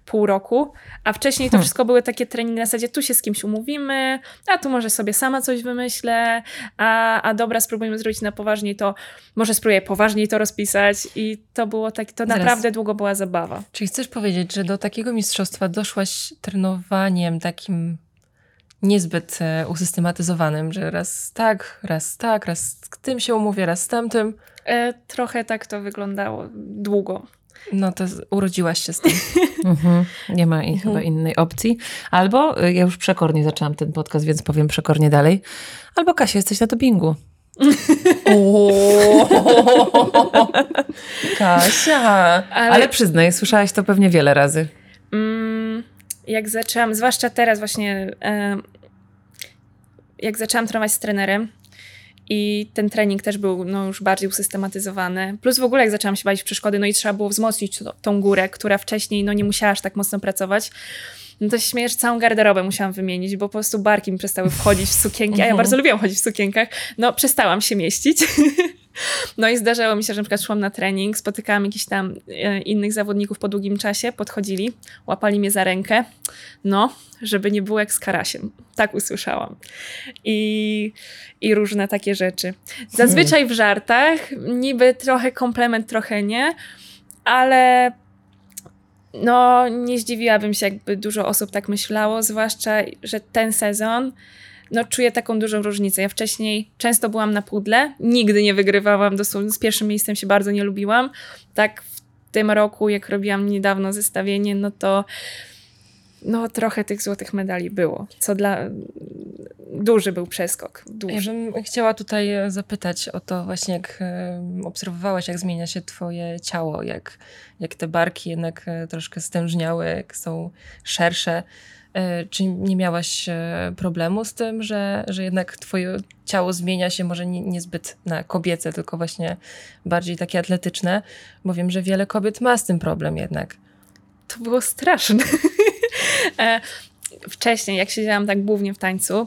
pół roku, a wcześniej to Hmm. wszystko były takie treningi na zasadzie, tu się z kimś umówimy, a tu może sobie sama coś wymyślę, a, a dobra, spróbujmy zrobić na poważniej to, może spróbuję poważniej to rozpisać i to było tak, to Zaraz. naprawdę długo była zabawa. Czyli chcesz powiedzieć, że do takiego mistrzostwa doszłaś trenowaniem takim niezbyt e, usystematyzowanym, że raz tak, raz tak, raz z tym się umówię, raz z tamtym. E, trochę tak to wyglądało długo. No to urodziłaś się z tym. Mhm. Nie ma i chyba innej opcji. Albo, y, ja już przekornie zaczęłam ten podcast, więc powiem przekornie dalej. Albo Kasia, jesteś na dopingu. Kasia! Ale, Ale, przyznaj, słyszałaś to pewnie wiele razy. mm, jak zaczęłam, zwłaszcza teraz właśnie, jak zaczęłam trenować z trenerem i ten trening też był no, już bardziej usystematyzowany. Plus w ogóle jak zaczęłam się bawić w przeszkody, no i trzeba było wzmocnić tą górę, która wcześniej no, nie musiała aż tak mocno pracować. No to że całą garderobę musiałam wymienić, bo po prostu barki mi przestały wchodzić w sukienki, a ja Mhm. bardzo lubiłam chodzić w sukienkach. No przestałam się mieścić. No i zdarzało mi się, że na przykład szłam na trening, spotykałam jakichś tam e, innych zawodników po długim czasie, podchodzili, łapali mnie za rękę, no, żeby nie było jak z Karasiem. Tak usłyszałam. I, i różne takie rzeczy. Zazwyczaj w żartach, niby trochę komplement, trochę nie, ale no, nie zdziwiłabym się, jakby dużo osób tak myślało, zwłaszcza, że ten sezon no, czuję taką dużą różnicę. Ja wcześniej często byłam na pudle, nigdy nie wygrywałam, dosłownie z pierwszym miejscem się bardzo nie lubiłam. Tak w tym roku, jak robiłam niedawno zestawienie, no to no trochę tych złotych medali było, co dla... Duży był przeskok. Duży. Ja bym chciała tutaj zapytać o to właśnie, jak e, obserwowałaś, jak zmienia się twoje ciało, jak, jak te barki jednak e, troszkę stężniały, jak są szersze. E, czy nie miałaś problemu z tym, że, że jednak twoje ciało zmienia się może nie, niezbyt na kobiece, tylko właśnie bardziej takie atletyczne? Bo wiem, że wiele kobiet ma z tym problem jednak. To było straszne. Wcześniej, jak siedziałam tak głównie w tańcu,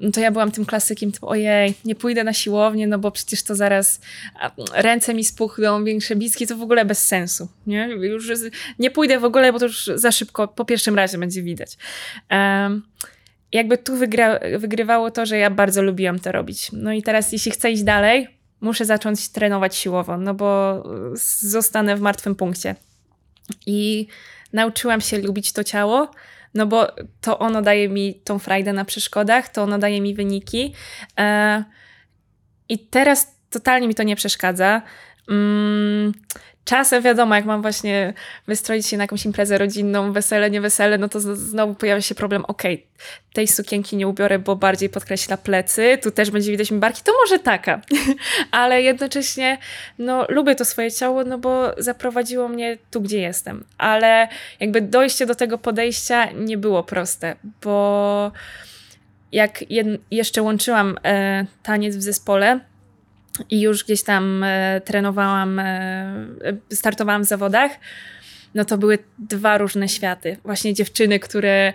no to ja byłam tym klasykiem, typu ojej, nie pójdę na siłownię, no bo przecież to zaraz ręce mi spuchną, większe biski, to w ogóle bez sensu, nie? Już nie pójdę w ogóle, bo to już za szybko, po pierwszym razie będzie widać. Um, jakby tu wygra, wygrywało to, że ja bardzo lubiłam to robić. No i teraz, jeśli chcę iść dalej, muszę zacząć trenować siłowo, no bo zostanę w martwym punkcie. I nauczyłam się lubić to ciało, no bo to ono daje mi tą frajdę na przeszkodach, to ono daje mi wyniki. E, I teraz totalnie mi to nie przeszkadza. Mm, czasem wiadomo, jak mam właśnie wystroić się na jakąś imprezę rodzinną, wesele, nie wesele, no to znowu pojawia się problem, okej, okay, tej sukienki nie ubiorę, bo bardziej podkreśla plecy, tu też będzie widać mi barki, to może taka, ale jednocześnie no lubię to swoje ciało, no bo zaprowadziło mnie tu, gdzie jestem, ale jakby dojście do tego podejścia nie było proste, bo jak jeszcze łączyłam e, taniec w zespole, i już gdzieś tam e, trenowałam, e, startowałam w zawodach, no to były dwa różne światy. Właśnie dziewczyny, które,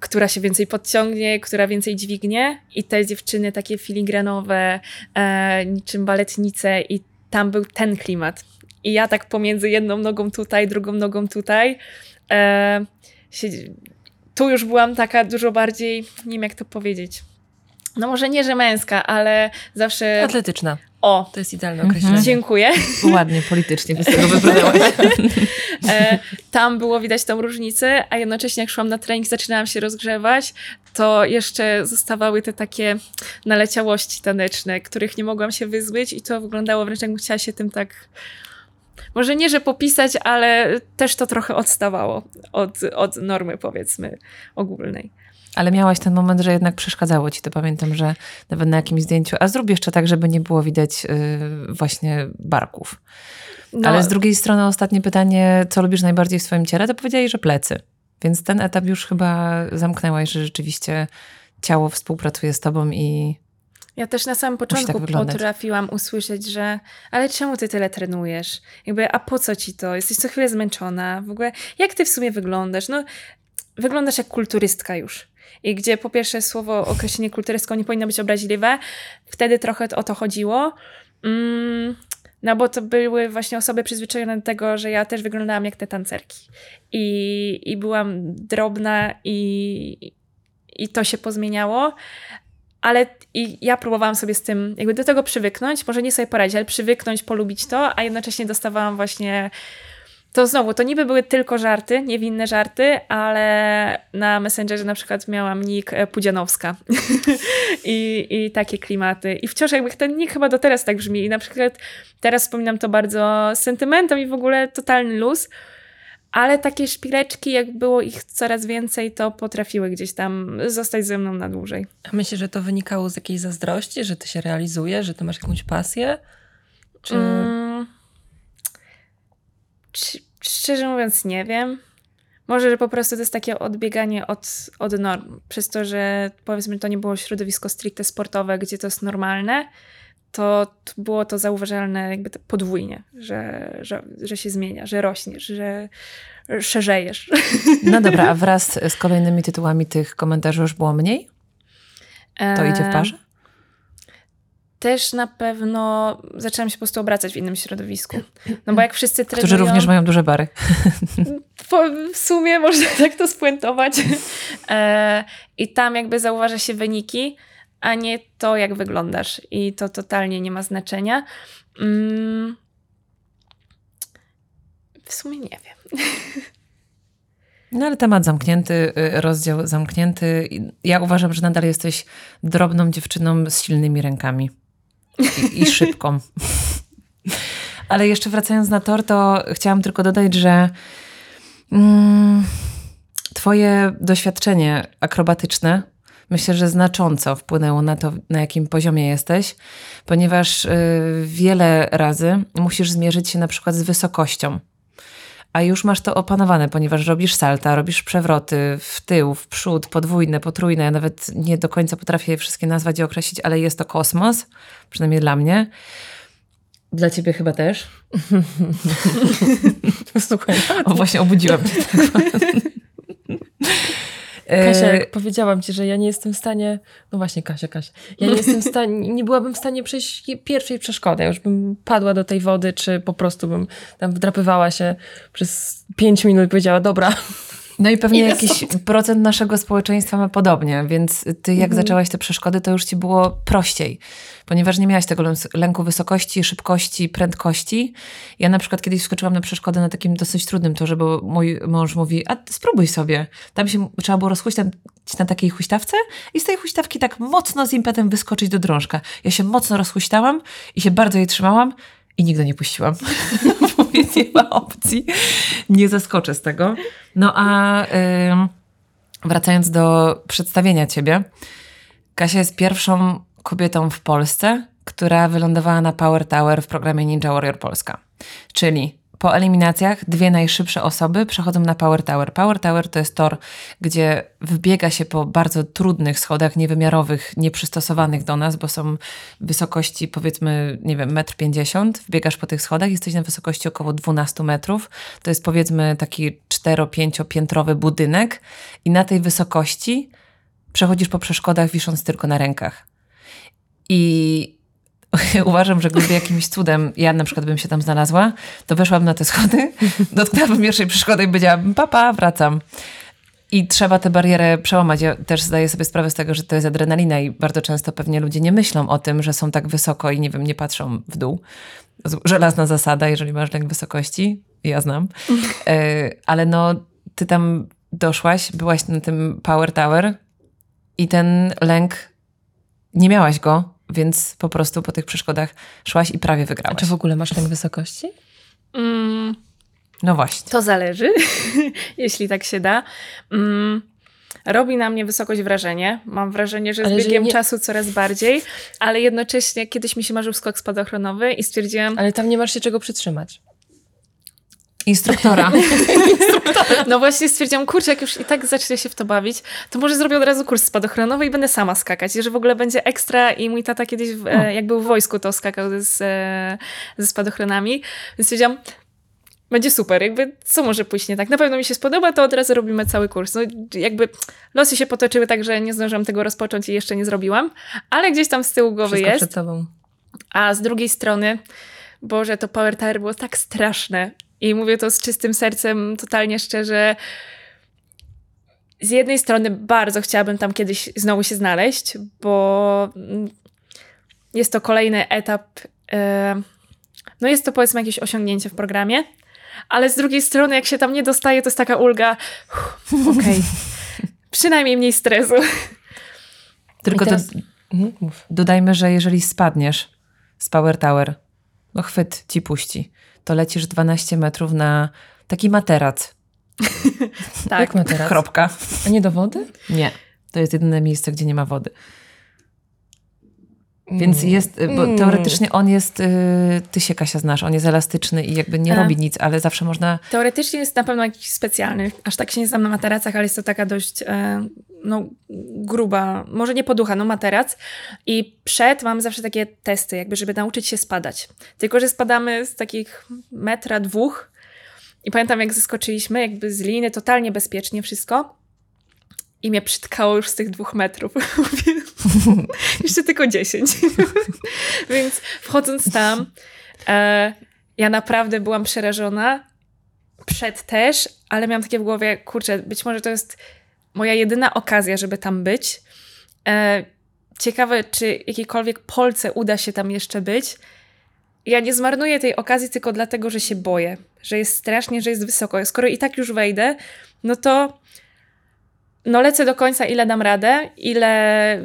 która się więcej podciągnie, która więcej dźwignie i te dziewczyny takie filigranowe, e, niczym baletnice i tam był ten klimat. I ja tak pomiędzy jedną nogą tutaj, drugą nogą tutaj, e, tu już byłam taka dużo bardziej, nie wiem jak to powiedzieć, no może nie, że męska, ale zawsze... Atletyczna. O, to jest idealne określenie. Mhm. Dziękuję. Ładnie, politycznie by tego wybrnęłaś. e, tam było widać tą różnicę, a jednocześnie jak szłam na trening, zaczynałam się rozgrzewać, to jeszcze zostawały te takie naleciałości taneczne, których nie mogłam się wyzbyć i to wyglądało wręcz jakbym chciała się tym tak może nie, że popisać, ale też to trochę odstawało od, od normy, powiedzmy, ogólnej. Ale miałaś ten moment, że jednak przeszkadzało ci to. Pamiętam, że nawet na jakimś zdjęciu, a zrób jeszcze tak, żeby nie było widać yy, właśnie barków. No. Ale z drugiej strony ostatnie pytanie, co lubisz najbardziej w swoim ciele, to powiedziałeś, że plecy. Więc ten etap już chyba zamknęłaś, że rzeczywiście ciało współpracuje z tobą i ja też na samym początku tak potrafiłam usłyszeć, że ale czemu ty tyle trenujesz? Jakby, a po co ci to? Jesteś co chwilę zmęczona. W ogóle, jak ty w sumie wyglądasz? No, wyglądasz jak kulturystka już i gdzie po pierwsze słowo, określenie kulturystką nie powinno być obraźliwe. Wtedy trochę o to chodziło. Mm, no bo to były właśnie osoby przyzwyczajone do tego, że ja też wyglądałam jak te tancerki. I, i byłam drobna i, i to się pozmieniało. Ale i ja próbowałam sobie z tym, jakby do tego przywyknąć, może nie sobie poradzić, ale przywyknąć, polubić to, a jednocześnie dostawałam właśnie to znowu, to niby były tylko żarty, niewinne żarty, ale na Messengerze na przykład miałam nick e, Pudzianowska I, i takie klimaty. I wciąż jakby ten nick chyba do teraz tak brzmi. I na przykład teraz wspominam to bardzo sentymentem i w ogóle totalny luz, ale takie szpileczki, jak było ich coraz więcej, to potrafiły gdzieś tam zostać ze mną na dłużej. A myślę, że to wynikało z jakiejś zazdrości, że ty się realizujesz, że ty masz jakąś pasję? Czy... Mm Szczerze mówiąc, nie wiem. Może, że po prostu to jest takie odbieganie od, od norm. Przez to, że powiedzmy, to nie było środowisko stricte sportowe, gdzie to jest normalne, to było to zauważalne jakby podwójnie, że, że, że się zmienia, że rośniesz, że szerzejesz. No dobra, a wraz z kolejnymi tytułami tych komentarzy już było mniej? To idzie w parze? Też na pewno zaczęłam się po prostu obracać w innym środowisku. No bo jak wszyscy trenują... Którzy również mają duże bary. W sumie można tak to spuentować. E, I tam jakby zauważa się wyniki, a nie to, jak wyglądasz. I to totalnie nie ma znaczenia. Mm, w sumie nie wiem. No ale temat zamknięty, y, rozdział zamknięty. Ja uważam, że nadal jesteś drobną dziewczyną z silnymi rękami i, i szybką. ale jeszcze wracając na tor, to chciałam tylko dodać, że mm, twoje doświadczenie akrobatyczne myślę, że znacząco wpłynęło na to, na jakim poziomie jesteś, ponieważ y, wiele razy musisz zmierzyć się na przykład z wysokością a już masz to opanowane, ponieważ robisz salta, robisz przewroty w tył, w przód, podwójne, potrójne. Ja nawet nie do końca potrafię je wszystkie nazwać i określić, ale jest to kosmos, przynajmniej dla mnie. Dla ciebie chyba też. Słuchaj. O, właśnie obudziłam cię. Kasia, E, jak powiedziałam ci, że ja nie jestem w stanie. No właśnie, Kasia, Kasia. Ja nie jestem w stanie, nie byłabym w stanie przejść pierwszej przeszkody. Już bym padła do tej wody, czy po prostu bym tam wdrapywała się przez pięć minut i powiedziała, dobra. No i pewnie jakiś procent naszego społeczeństwa ma podobnie, więc ty jak zaczęłaś te przeszkody, to już ci było prościej, ponieważ nie miałaś tego lęku wysokości, szybkości, prędkości. Ja na przykład kiedyś skoczyłam na przeszkodę na takim dosyć trudnym torze, bo mój mąż mówi, a spróbuj sobie. Tam się trzeba było rozhuśtać na takiej huśtawce i z tej huśtawki tak mocno z impetem wyskoczyć do drążka. Ja się mocno rozhuśtałam i się bardzo jej trzymałam i nigdy nie puściłam. Nie ma opcji. Nie zaskoczę z tego. No a wracając do przedstawienia ciebie. Kasia jest pierwszą kobietą w Polsce, która wylądowała na Power Tower w programie Ninja Warrior Polska. Czyli po eliminacjach dwie najszybsze osoby przechodzą na Power Tower. Power Tower to jest tor, gdzie wbiega się po bardzo trudnych schodach, niewymiarowych, nieprzystosowanych do nas, bo są wysokości powiedzmy, nie wiem, 1,50 m. Wbiegasz po tych schodach, jesteś na wysokości około 12 metrów. To jest powiedzmy taki 4-5 piętrowy budynek i na tej wysokości przechodzisz po przeszkodach wisząc tylko na rękach. I uważam, że gdyby jakimś cudem ja na przykład bym się tam znalazła, to weszłabym na te schody, dotknęłabym pierwszej przeszkody i powiedziałabym papa, wracam. I trzeba tę barierę przełamać. Ja też zdaję sobie sprawę z tego, że to jest adrenalina i bardzo często pewnie ludzie nie myślą o tym, że są tak wysoko i nie wiem, nie patrzą w dół. Żelazna zasada, jeżeli masz lęk wysokości, ja znam. E, Ale no, ty tam doszłaś, byłaś na tym Power Tower i ten lęk, nie miałaś go, więc po prostu po tych przeszkodach szłaś i prawie A wygrałaś. czy w ogóle masz lęk wysokości? Mm, No właśnie. To zależy, jeśli tak się da. Mm, robi na mnie wysokość wrażenie. Mam wrażenie, że z Ale biegiem nie- czasu coraz bardziej, ale jednocześnie kiedyś mi się marzył skok spadochronowy i stwierdziłam, Ale tam nie masz się czego przytrzymać. Instruktora. no właśnie stwierdziłam, kurczę, jak już i tak zacznę się w to bawić, to może zrobię od razu kurs spadochronowy i będę sama skakać, że w ogóle będzie ekstra i mój tata kiedyś, w, e, jak był w wojsku, to skakał z, e, ze spadochronami, więc stwierdziłam, będzie super, jakby co może pójść nie tak? Na pewno mi się spodoba, to od razu robimy cały kurs. No jakby losy się potoczyły tak, że nie zdążyłam tego rozpocząć i jeszcze nie zrobiłam, ale gdzieś tam z tyłu głowy Wszystko jest. przed tobą. A z drugiej strony, Boże, to Power Tower było tak straszne. I mówię to z czystym sercem, totalnie szczerze. Z jednej strony bardzo chciałabym tam kiedyś znowu się znaleźć, bo jest to kolejny etap. e, No jest to powiedzmy jakieś osiągnięcie w programie, ale z drugiej strony, jak się tam nie dostaje, to jest taka ulga. Okej, przynajmniej mniej stresu. Tylko teraz- do, Mhm, dodajmy, że jeżeli spadniesz z Power Tower, no chwyt ci puści, to lecisz 12 metrów na taki materac. Tak. Jak ma teraz? Kropka. A nie do wody? Nie. To jest jedyne miejsce, gdzie nie ma wody. Więc Mm. jest, y, bo Mm. teoretycznie on jest, y, ty się Kasia znasz, on jest elastyczny i jakby nie A. robi nic, ale zawsze można, Teoretycznie jest na pewno jakiś specjalny. Aż tak się nie znam na materacach, ale jest to taka dość e, no, gruba, może nie poducha, no materac. I przed mam zawsze takie testy, jakby żeby nauczyć się spadać. Tylko, że spadamy z takich metra, dwóch. I pamiętam, jak zeskoczyliśmy, jakby z liny, totalnie bezpiecznie wszystko. I mnie przytkało już z tych dwóch metrów. Jeszcze tylko dziesięć. Więc wchodząc tam, e, ja naprawdę byłam przerażona. Przed też, ale miałam takie w głowie, kurczę, być może to jest moja jedyna okazja, żeby tam być. E, ciekawe, czy jakiejkolwiek Polce uda się tam jeszcze być. Ja nie zmarnuję tej okazji tylko dlatego, że się boję, że jest strasznie, że jest wysoko. Skoro i tak już wejdę, no to no lecę do końca, ile dam radę, ile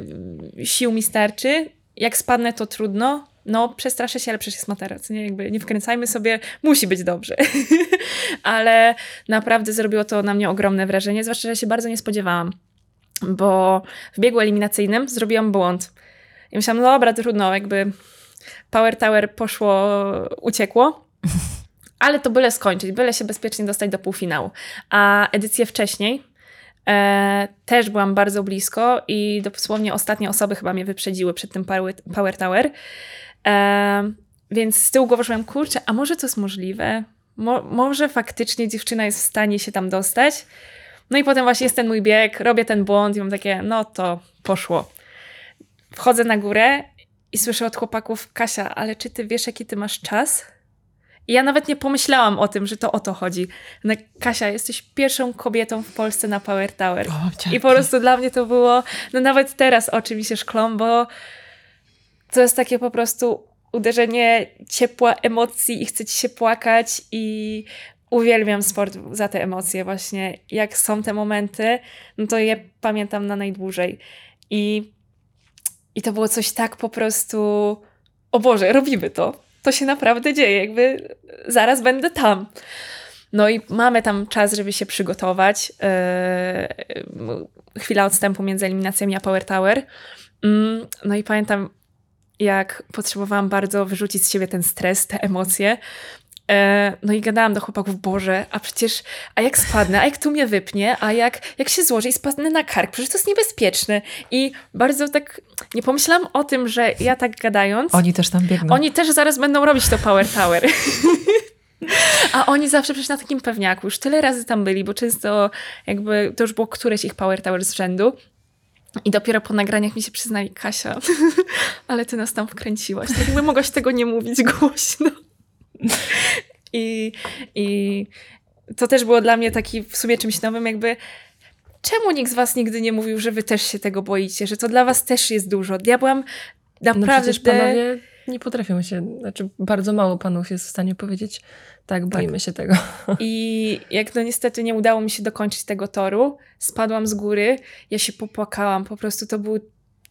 sił mi starczy. Jak spadnę, to trudno. No, przestraszę się, ale przecież jest materac, nie? Jakby nie wkręcajmy sobie, musi być dobrze. ale naprawdę zrobiło to na mnie ogromne wrażenie, zwłaszcza, że się bardzo nie spodziewałam, bo w biegu eliminacyjnym zrobiłam błąd. I myślałam, no dobra, trudno, jakby Power Tower poszło, uciekło. Ale to byle skończyć, byle się bezpiecznie dostać do półfinału. A edycję wcześniej też byłam bardzo blisko i dosłownie ostatnie osoby chyba mnie wyprzedziły przed tym Power, power Tower. E, więc z tyłu głowy szłam, kurczę, a może to jest możliwe? Mo może faktycznie dziewczyna jest w stanie się tam dostać? No i potem właśnie jest ten mój bieg, robię ten błąd i mam takie, no to poszło. Wchodzę na górę i słyszę od chłopaków, Kasia, ale czy ty wiesz, jaki ty masz czas? I ja nawet nie pomyślałam o tym, że to o to chodzi. No, Kasia, jesteś pierwszą kobietą w Polsce na Power Tower. O, I po prostu dla mnie to było, no nawet teraz oczy mi się szklą, bo to jest takie po prostu uderzenie ciepła emocji i chce ci się płakać i uwielbiam sport za te emocje właśnie. Jak są te momenty, no to je pamiętam na najdłużej. I, i to było coś tak po prostu, o Boże, robimy to. To się naprawdę dzieje, jakby zaraz będę tam. No i mamy tam czas, żeby się przygotować. Yy, chwila odstępu między eliminacjami a Power Tower. Yy, no i pamiętam, jak potrzebowałam bardzo wyrzucić z siebie ten stres, te emocje. E, no i gadałam do chłopaków, Boże, a przecież, a jak spadnę, a jak tu mnie wypnie, a jak, jak się złożę i spadnę na kark, przecież to jest niebezpieczne. I bardzo tak, nie pomyślałam o tym, że ja tak gadając... Oni też tam biegną. Oni też zaraz będą robić to Power Tower. A oni zawsze przecież na takim pewniaku, już tyle razy tam byli, bo często jakby to już było któreś ich Power Tower z rzędu. I dopiero po nagraniach mi się przyznali, Kasia, ale ty nas tam wkręciłaś. Tak jakby mogłaś tego nie mówić głośno. I, I to też było dla mnie taki w sumie czymś nowym, jakby czemu nikt z was nigdy nie mówił, że wy też się tego boicie, że to dla was też jest dużo. Ja byłam naprawdę... No przecież panowie nie potrafią się, znaczy bardzo mało panów jest w stanie powiedzieć, tak, boimy tak. się tego. I jak no niestety nie udało mi się dokończyć tego toru, spadłam z góry, ja się popłakałam, po prostu to były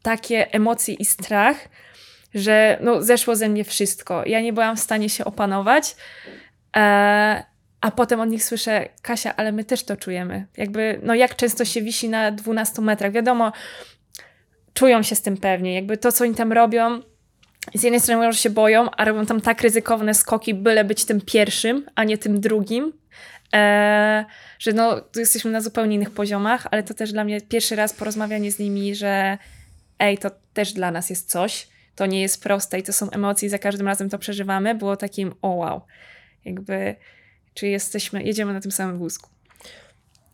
takie emocje i strach, że no, zeszło ze mnie wszystko. Ja nie byłam w stanie się opanować. E, a potem od nich słyszę, Kasia, ale my też to czujemy. Jakby, no jak często się wisi na 12 metrach. Wiadomo, czują się z tym pewnie. Jakby to, co oni tam robią, z jednej strony mówią, że się boją, a robią tam tak ryzykowne skoki, byle być tym pierwszym, a nie tym drugim. E, że no, tu jesteśmy na zupełnie innych poziomach, ale to też dla mnie pierwszy raz porozmawianie z nimi, że ej, to też dla nas jest coś to nie jest proste i to są emocje i za każdym razem to przeżywamy, było takim o wow, jakby czy jesteśmy, jedziemy na tym samym wózku.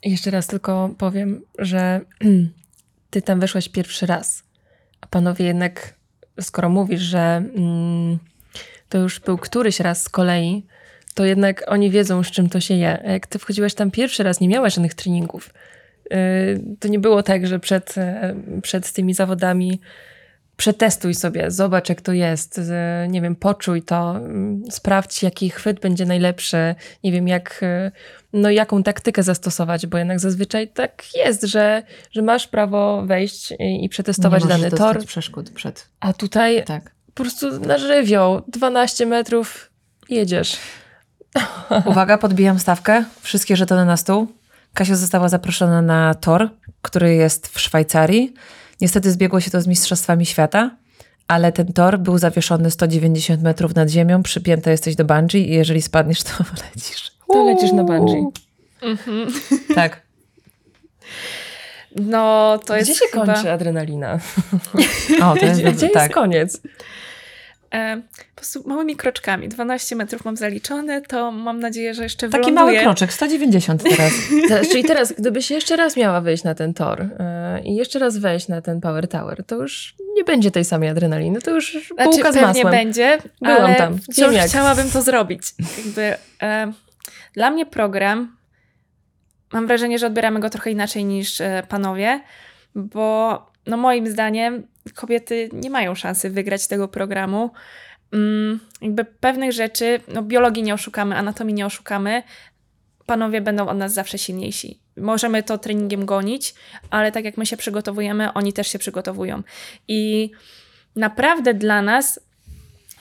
Jeszcze raz tylko powiem, że ty tam weszłaś pierwszy raz, a panowie jednak, skoro mówisz, że mm, to już był któryś raz z kolei, to jednak oni wiedzą, z czym to się je. Jak ty wchodziłaś tam pierwszy raz, nie miałaś żadnych treningów. Yy, to nie było tak, że przed, e, przed tymi zawodami przetestuj sobie, zobacz jak to jest, nie wiem, poczuj to, mm, sprawdź jaki chwyt będzie najlepszy, nie wiem jak, y, no jaką taktykę zastosować, bo jednak zazwyczaj tak jest, że, że masz prawo wejść i, przetestować nie dany tor. przeszkód przed. A tutaj tak. po prostu na żywioł, 12 metrów, jedziesz. Uwaga, podbijam stawkę, wszystkie żetony na stół. Kasia została zaproszona na tor, który jest w Szwajcarii. Niestety zbiegło się to z Mistrzostwami Świata, ale ten tor był zawieszony 190 metrów nad ziemią, przypięta jesteś do bungee i jeżeli spadniesz, to lecisz. To lecisz na bungee. Mhm. Tak. No, to Gdzie jest się chyba... kończy adrenalina? O, to jest Gdzie, gdzie tak. jest koniec? E, po prostu małymi kroczkami. 12 metrów mam zaliczone, to mam nadzieję, że jeszcze Taki wyląduję. mały kroczek, 190 teraz. Teraz- Czyli teraz, gdybyś jeszcze raz miała wejść na ten tor e, i jeszcze raz wejść na ten Power Tower, to już nie będzie tej samej adrenaliny, to już Znaczy, bułka z masłem. będzie, Byłam ale tam. wciąż chciałabym to zrobić. Jakby, e, dla mnie program, mam wrażenie, że odbieramy go trochę inaczej niż e, panowie, bo no moim zdaniem kobiety nie mają szansy wygrać tego programu. Mm, jakby pewnych rzeczy, no biologii nie oszukamy, anatomii nie oszukamy, panowie będą od nas zawsze silniejsi. Możemy to treningiem gonić, ale tak jak my się przygotowujemy, oni też się przygotowują. I naprawdę dla nas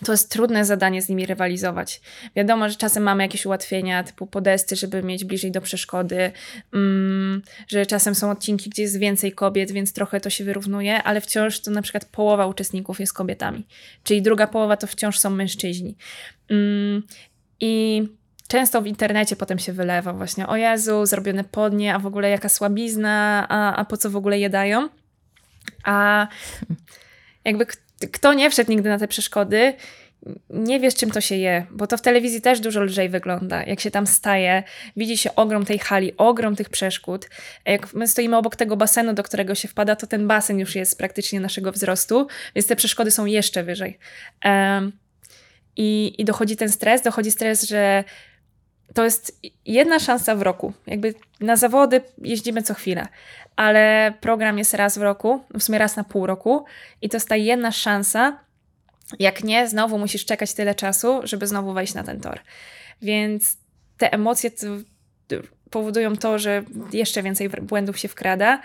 to jest trudne zadanie z nimi rywalizować. Wiadomo, że czasem mamy jakieś ułatwienia typu podesty, żeby mieć bliżej do przeszkody, mm, że czasem są odcinki, gdzie jest więcej kobiet, więc trochę to się wyrównuje, ale wciąż to na przykład połowa uczestników jest kobietami, czyli druga połowa to wciąż są mężczyźni. Mm, I często w internecie potem się wylewa właśnie, o Jezu, zrobione podnie, a w ogóle jaka słabizna, a, a po co w ogóle je dają? A jakby kto nie wszedł nigdy na te przeszkody, nie wie, z czym to się je, bo to w telewizji też dużo lżej wygląda. Jak się tam staje, widzi się ogrom tej hali, ogrom tych przeszkód. Jak my stoimy obok tego basenu, do którego się wpada, to ten basen już jest praktycznie naszego wzrostu, więc te przeszkody są jeszcze wyżej. Em, i, I dochodzi ten stres, dochodzi stres, że to jest jedna szansa w roku. Jakby na zawody jeździmy co chwilę, ale program jest raz w roku, w sumie raz na pół roku i to jest ta jedna szansa. Jak nie, znowu musisz czekać tyle czasu, żeby znowu wejść na ten tor. Więc te emocje powodują to, że jeszcze więcej błędów się wkrada.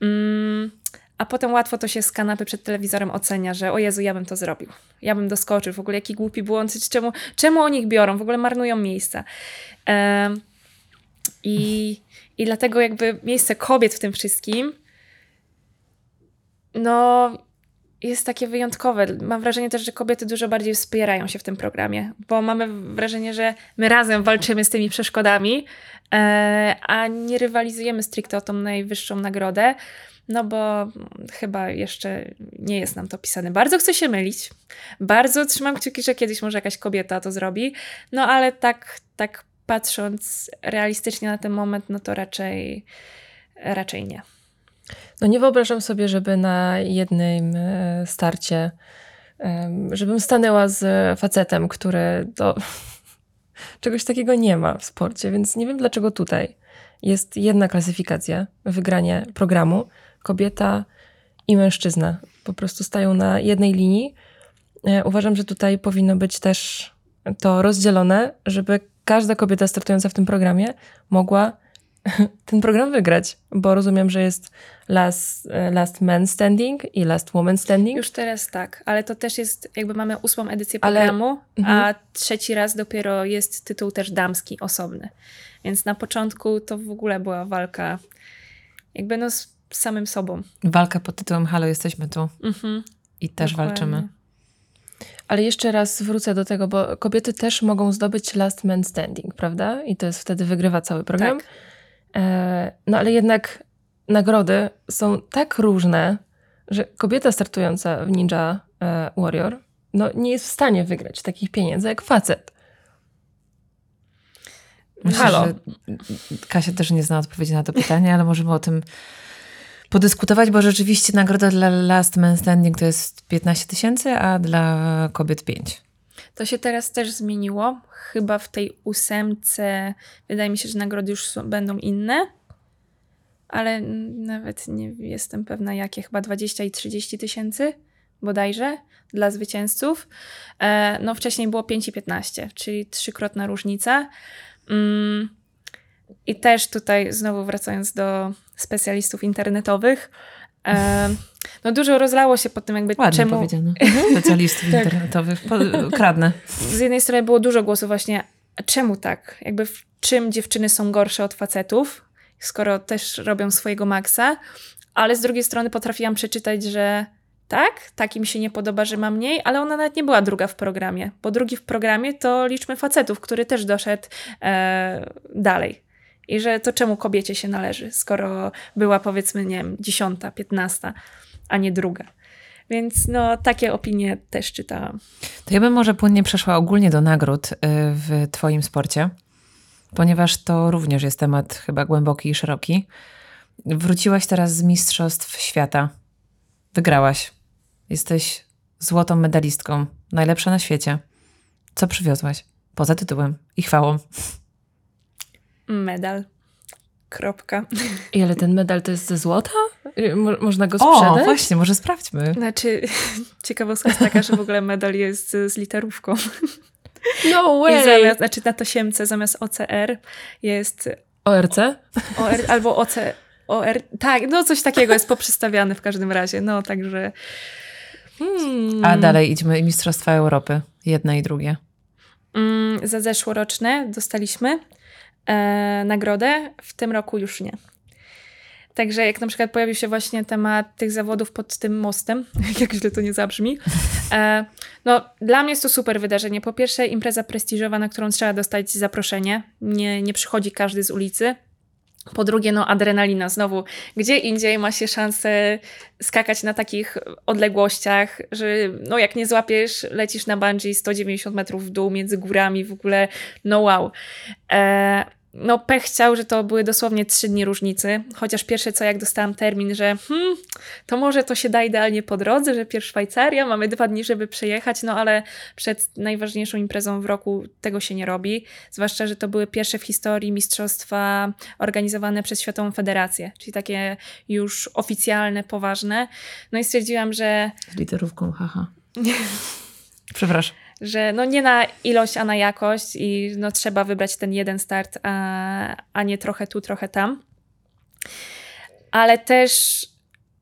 Mm, a potem łatwo to się z kanapy przed telewizorem ocenia, że o Jezu, ja bym to zrobił. Ja bym doskoczył. W ogóle jaki głupi błąd. Czemu, czemu o nich biorą? W ogóle marnują miejsca. I, I dlatego jakby miejsce kobiet w tym wszystkim no jest takie wyjątkowe. Mam wrażenie też, że kobiety dużo bardziej wspierają się w tym programie, bo mamy wrażenie, że my razem walczymy z tymi przeszkodami, e, a nie rywalizujemy stricte o tą najwyższą nagrodę, no bo chyba jeszcze nie jest nam to pisane. Bardzo chcę się mylić. Bardzo trzymam kciuki, że kiedyś może jakaś kobieta to zrobi, no ale tak, tak patrząc realistycznie na ten moment, no to raczej, raczej nie. No nie wyobrażam sobie, żeby na jednym e, starcie, żebym stanęła z facetem, który to czegoś takiego nie ma w sporcie, więc nie wiem dlaczego tutaj jest jedna klasyfikacja, wygranie programu, kobieta i mężczyzna. Po prostu stają na jednej linii. E, Uważam, że tutaj powinno być też to rozdzielone, żeby każda kobieta startująca w tym programie mogła ten program wygrać, bo rozumiem, że jest last, e, last man standing i last woman standing. Już teraz tak, ale to też jest, jakby mamy ósmą edycję Ale- programu, Mhm. a trzeci raz dopiero jest tytuł też damski, osobny. Więc na początku to w ogóle była walka jakby no z samym sobą. Walka pod tytułem Halo, jesteśmy tu Mhm, i też dokładnie. walczymy. Ale jeszcze raz wrócę do tego, bo kobiety też mogą zdobyć last man standing, prawda? I to jest wtedy wygrywa cały program. Tak. E, no ale jednak nagrody są tak różne, że kobieta startująca w Ninja e, Warrior no, nie jest w stanie wygrać takich pieniędzy jak facet. Myślę, Halo. że Kasia też nie zna odpowiedzi na to pytanie, ale możemy o tym podyskutować, bo rzeczywiście nagroda dla Last Man Standing to jest 15 tysięcy, a dla kobiet 5. To się teraz też zmieniło. Chyba w tej ósemce wydaje mi się, że nagrody już są, będą inne, ale nawet nie jestem pewna jakie, chyba 20 i 30 tysięcy bodajże dla zwycięzców. E, no wcześniej było 5 i 15, czyli trzykrotna różnica. Mm, I też tutaj znowu wracając do specjalistów internetowych, e, no dużo rozlało się po tym jakby Ładnie czemu... powiedziane. Specjalistów Tak. internetowych. Po, kradnę. z jednej strony było dużo głosów właśnie, czemu tak? Jakby w czym dziewczyny są gorsze od facetów, skoro też robią swojego maksa, ale z drugiej strony potrafiłam przeczytać, że tak, tak im się nie podoba, że ma mniej, ale ona nawet nie była druga w programie, bo drugi w programie to liczmy facetów, który też doszedł e, dalej. I że to czemu kobiecie się należy, skoro była powiedzmy, nie wiem, dziesiąta, piętnasta, a nie druga. Więc no, takie opinie też czytałam. To ja bym może płynnie przeszła ogólnie do nagród y, w Twoim sporcie, ponieważ to również jest temat chyba głęboki i szeroki. Wróciłaś teraz z Mistrzostw Świata. Wygrałaś. Jesteś złotą medalistką, najlepsza na świecie. Co przywiozłaś? Poza tytułem i chwałą. Medal. Kropka. I ale ten medal to jest ze złota? Y, Mo można go O, sprzedać? właśnie, może sprawdźmy. Znaczy, ciekawostka jest taka, że w ogóle medal jest z, literówką. No I way! zamiast, znaczy na tosiemce zamiast OCR jest ORC? OR albo OC, OR. Tak, no coś takiego jest poprzestawiane w każdym razie. No, także Hmm. A dalej idźmy Mistrzostwa Europy. Jedne i drugie. mm, za zeszłoroczne dostaliśmy e, nagrodę, w tym roku już nie. Także jak na przykład pojawił się właśnie temat tych zawodów pod tym mostem, jak źle to nie zabrzmi, e, no dla mnie jest to super wydarzenie. Po pierwsze impreza prestiżowa, na którą trzeba dostać zaproszenie. Nie, nie przychodzi każdy z ulicy. Po drugie, no adrenalina znowu. Gdzie indziej ma się szansę skakać na takich odległościach, że no jak nie złapiesz, lecisz na bungee 190 metrów w dół między górami, w ogóle no wow. E, no pech chciał, że to były dosłownie trzy dni różnicy, chociaż pierwsze co jak dostałam termin, że hmm, to może to się da idealnie po drodze, że pierw Szwajcaria, mamy dwa dni, żeby przejechać, no ale przed najważniejszą imprezą w roku tego się nie robi, zwłaszcza, że to były pierwsze w historii mistrzostwa organizowane przez Światową Federację, czyli takie już oficjalne, poważne. No i stwierdziłam, że Z literówką, haha. Przepraszam. Że no nie na ilość, a na jakość i no trzeba wybrać ten jeden start, a, a nie trochę tu, trochę tam. Ale też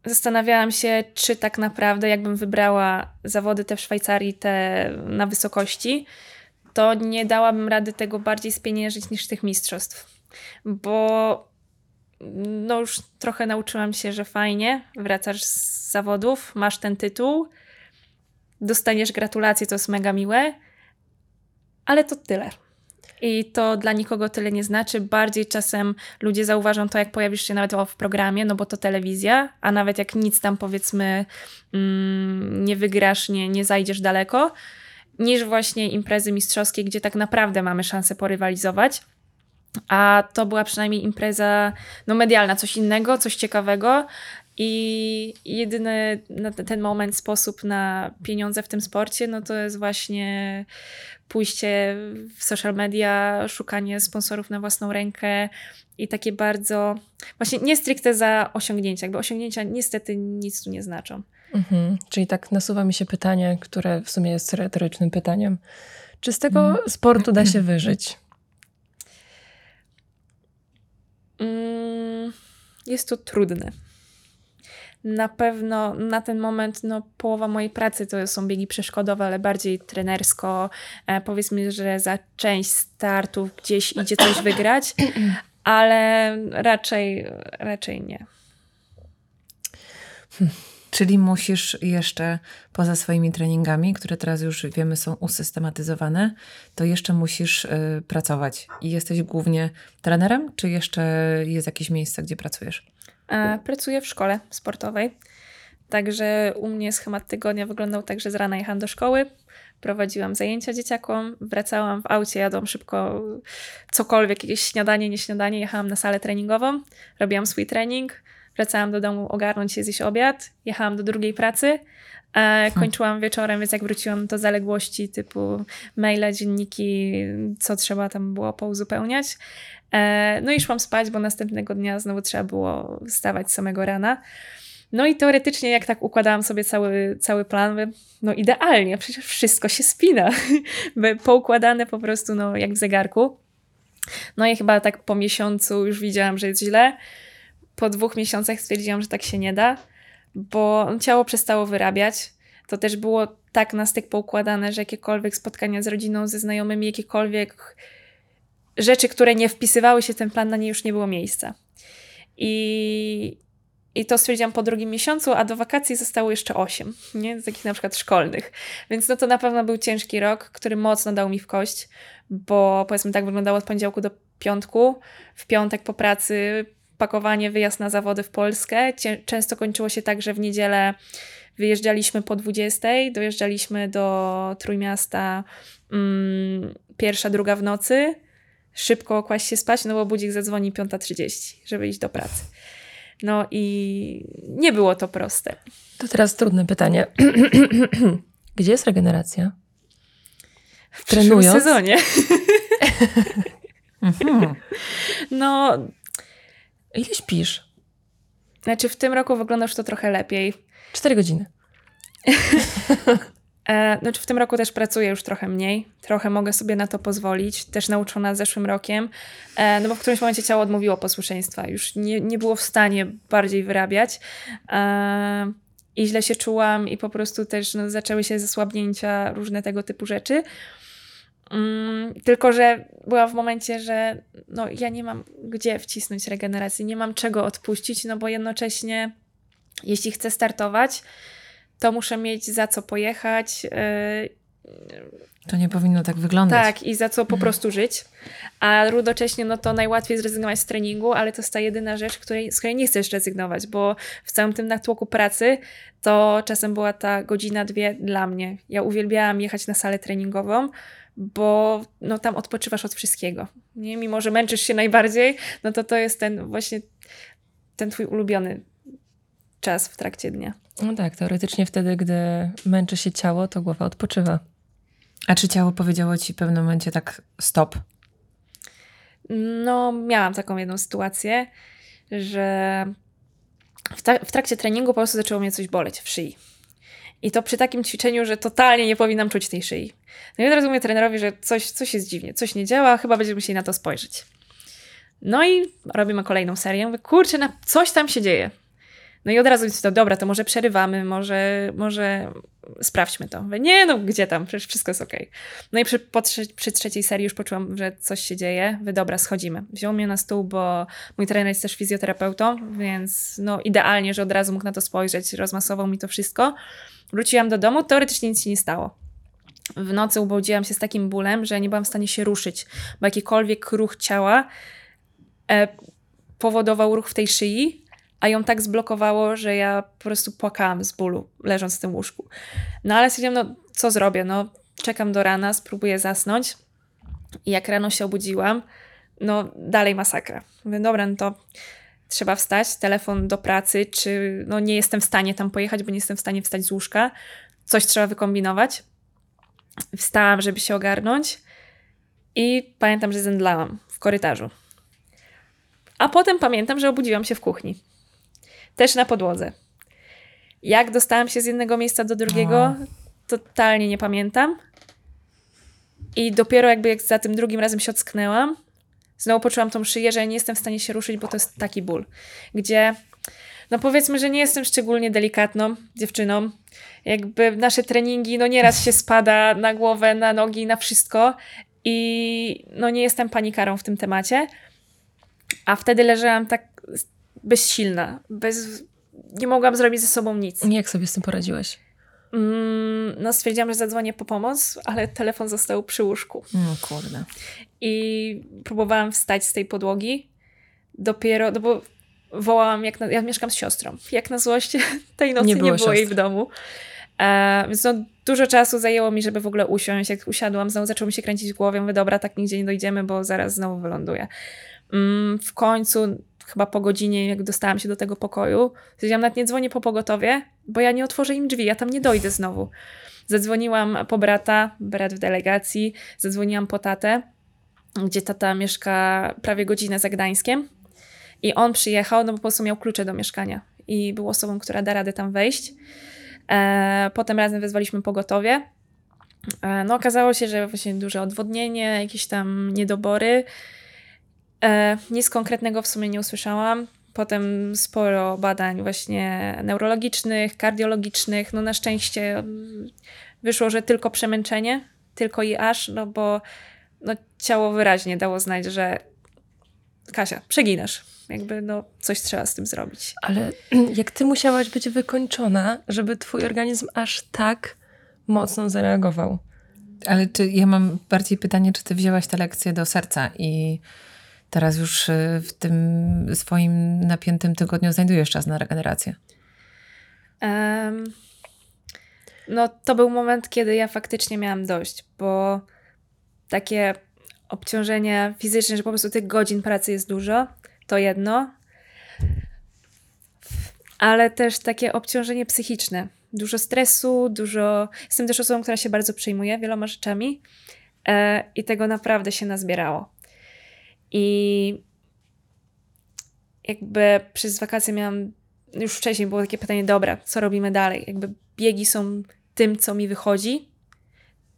zastanawiałam się, czy tak naprawdę jakbym wybrała zawody te w Szwajcarii, te na wysokości, to nie dałabym rady tego bardziej spieniężyć niż tych mistrzostw. Bo no już trochę nauczyłam się, że fajnie, wracasz z zawodów, masz ten tytuł, dostaniesz gratulacje, to jest mega miłe, ale to tyle. I to dla nikogo tyle nie znaczy. Bardziej czasem ludzie zauważą to, jak pojawisz się nawet w programie, no bo to telewizja, a nawet jak nic tam powiedzmy mm, nie wygrasz, nie, nie zajdziesz daleko, niż właśnie imprezy mistrzowskie, gdzie tak naprawdę mamy szansę porywalizować. A to była przynajmniej impreza no, medialna, coś innego, coś ciekawego. I jedyny na ten moment sposób na pieniądze w tym sporcie, no to jest właśnie pójście w social media, szukanie sponsorów na własną rękę i takie bardzo, właśnie nie stricte za osiągnięcia, jakby osiągnięcia niestety nic tu nie znaczą. Mhm. Czyli tak nasuwa mi się pytanie, które w sumie jest retorycznym pytaniem. Czy z tego sportu da się wyżyć? Mm, Jest to trudne. Na pewno na ten moment no, połowa mojej pracy to są biegi przeszkodowe, ale bardziej trenersko. E, powiedzmy, że za część startów gdzieś idzie coś wygrać, ale raczej, raczej nie. Czyli musisz jeszcze poza swoimi treningami, które teraz już wiemy są usystematyzowane, to jeszcze musisz y, pracować. I jesteś głównie trenerem, czy jeszcze jest jakieś miejsce, gdzie pracujesz? E, Pracuję w szkole sportowej. Także u mnie schemat tygodnia wyglądał tak, że z rana jechałam do szkoły, prowadziłam zajęcia dzieciakom, wracałam w aucie, jadłam szybko cokolwiek, jakieś śniadanie, nie śniadanie, jechałam na salę treningową, robiłam swój trening, wracałam do domu ogarnąć się, zjeść obiad, jechałam do drugiej pracy, e, kończyłam wieczorem, więc jak wróciłam to zaległości typu maile, dzienniki, co trzeba tam było pouzupełniać. E, no i szłam spać, bo następnego dnia znowu trzeba było wstawać samego rana. No i teoretycznie, jak tak układałam sobie cały, cały plan, no idealnie, przecież wszystko się spina. Poukładane po prostu, no jak w zegarku. No i chyba tak po miesiącu już widziałam, że jest źle. Po dwóch miesiącach stwierdziłam, że tak się nie da, bo ciało przestało wyrabiać. To też było tak na styk poukładane, że jakiekolwiek spotkania z rodziną, ze znajomymi, jakiekolwiek rzeczy, które nie wpisywały się w ten plan, na nie już nie było miejsca. I, i to stwierdziłam po drugim miesiącu, a do wakacji zostało jeszcze osiem, nie? Z takich na przykład szkolnych. Więc no to na pewno był ciężki rok, który mocno dał mi w kość, bo powiedzmy tak wyglądało od poniedziałku do piątku. W piątek po pracy pakowanie, wyjazd na zawody w Polskę. Często kończyło się tak, że w niedzielę wyjeżdżaliśmy po 20, dojeżdżaliśmy do Trójmiasta mm, pierwsza, druga w nocy, szybko kłaść się spać, no bo budzik zadzwoni 5.30, żeby iść do pracy. No i nie było to proste. To teraz trudne pytanie. Gdzie jest regeneracja? W Trenując? sezonie. Mhm. No, Ile śpisz? znaczy w tym roku wygląda już to trochę lepiej. Cztery godziny. E, znaczy w tym roku też pracuję już trochę mniej. Trochę mogę sobie na to pozwolić. Też nauczona zeszłym rokiem. E, no bo w którymś momencie ciało odmówiło posłuszeństwa. Już nie, nie było w stanie bardziej wyrabiać. E, I źle się czułam i po prostu też no, zaczęły się zasłabnięcia, różne tego typu rzeczy. Mm, tylko, że była w momencie, że no, ja nie mam gdzie wcisnąć regeneracji, nie mam czego odpuścić, no bo jednocześnie, jeśli chcę startować, to muszę mieć za co pojechać. Yy, To nie powinno tak wyglądać. tak, i za co po prostu żyć. A równocześnie, no to najłatwiej zrezygnować z treningu, ale to jest ta jedyna rzecz, której, z której nie chcesz rezygnować, bo w całym tym natłoku pracy to czasem była ta godzina, dwie dla mnie. Ja uwielbiałam jechać na salę treningową, bo no, tam odpoczywasz od wszystkiego. Nie? Mimo, że męczysz się najbardziej, no to to jest ten właśnie ten twój ulubiony czas w trakcie dnia. No tak, teoretycznie wtedy, gdy męczy się ciało, to głowa odpoczywa. A czy ciało powiedziało ci w pewnym momencie tak stop? No, miałam taką jedną sytuację, że w, w trakcie treningu po prostu zaczęło mnie coś boleć w szyi. I to przy takim ćwiczeniu, że totalnie nie powinnam czuć tej szyi. No i od razu mówię trenerowi, że coś, coś jest dziwnie, coś nie działa, chyba będziemy musieli na to spojrzeć. No i robimy kolejną serię. Mówię, kurczę, na coś tam się dzieje. No i od razu to, dobra, to może przerywamy, może, może sprawdźmy to. Mówię, nie, no gdzie tam, przecież wszystko jest okej. No i przy, po przy trzeciej serii już poczułam, że coś się dzieje. Wy dobra, schodzimy. Wziął mnie na stół, bo mój trener jest też fizjoterapeutą, więc no idealnie, że od razu mógł na to spojrzeć, rozmasował mi to wszystko. Wróciłam do domu, teoretycznie nic się nie stało. W nocy ubudziłam się z takim bólem, że nie byłam w stanie się ruszyć, bo jakikolwiek ruch ciała e, powodował ruch w tej szyi, a ją tak zblokowało, że ja po prostu płakałam z bólu, leżąc w tym łóżku. No ale stwierdziłam, no co zrobię, no czekam do rana, spróbuję zasnąć. I jak rano się obudziłam, no dalej masakra. Mówię, dobra, no to trzeba wstać, telefon do pracy, czy no nie jestem w stanie tam pojechać, bo nie jestem w stanie wstać z łóżka. Coś trzeba wykombinować. Wstałam, żeby się ogarnąć i pamiętam, że zemdlałam w korytarzu. A potem pamiętam, że obudziłam się w kuchni. Też na podłodze. Jak dostałam się z jednego miejsca do drugiego, totalnie nie pamiętam. I dopiero jakby jak za tym drugim razem się ocknęłam, znowu poczułam tą szyję, że nie jestem w stanie się ruszyć, bo to jest taki ból. Gdzie, no powiedzmy, że nie jestem szczególnie delikatną dziewczyną. Jakby nasze treningi, no nieraz się spada na głowę, na nogi, na wszystko. I no nie jestem panikarą w tym temacie. A wtedy leżałam tak bezsilna, bez... nie mogłam zrobić ze sobą nic. Jak sobie z tym poradziłeś? Mm, no stwierdziłam, że zadzwonię po pomoc, ale telefon został przy łóżku. No kurde. I próbowałam wstać z tej podłogi. Dopiero, no bo wołałam, jak na, ja mieszkam z siostrą. Jak na złość tej nocy nie Nie było, było jej w domu. E, więc no, dużo czasu zajęło mi, żeby w ogóle usiąść. Jak usiadłam, znowu zaczęło mi się kręcić w głowie. Mówię, dobra, tak nigdzie nie dojdziemy, bo zaraz znowu wyląduję. Mm, w końcu, chyba po godzinie, jak dostałam się do tego pokoju, stwierdziłam, nawet nie dzwonię po pogotowie, bo ja nie otworzę im drzwi, ja tam nie dojdę znowu. Zadzwoniłam po brata, brat w delegacji, zadzwoniłam po tatę, gdzie tata mieszka prawie godzinę za Gdańskiem. I on przyjechał, no bo po prostu miał klucze do mieszkania i był osobą, która da radę tam wejść. E, potem razem wezwaliśmy pogotowie. E, no okazało się, że właśnie duże odwodnienie, jakieś tam niedobory. E, nic konkretnego w sumie nie usłyszałam. Potem sporo badań właśnie neurologicznych, kardiologicznych. No na szczęście mm, wyszło, że tylko przemęczenie, tylko i aż, no bo no, ciało wyraźnie dało znać, że Kasia, przeginasz. Jakby no, coś trzeba z tym zrobić. Ale jak ty musiałaś być wykończona, żeby twój organizm aż tak mocno zareagował? Ale czy ja mam bardziej pytanie, czy ty wzięłaś tę lekcję do serca i teraz już y, w tym swoim napiętym tygodniu znajdujesz czas na regenerację? Em, no to był moment, kiedy ja faktycznie miałam dość, bo takie obciążenie fizyczne, że po prostu tych godzin pracy jest dużo, to jedno, ale też takie obciążenie psychiczne. Dużo stresu, dużo. Jestem też osobą, która się bardzo przejmuje wieloma rzeczami e, i tego naprawdę się nazbierało. I jakby przez wakacje miałam. Już wcześniej było takie pytanie, dobra, co robimy dalej? Jakby biegi są tym, co mi wychodzi,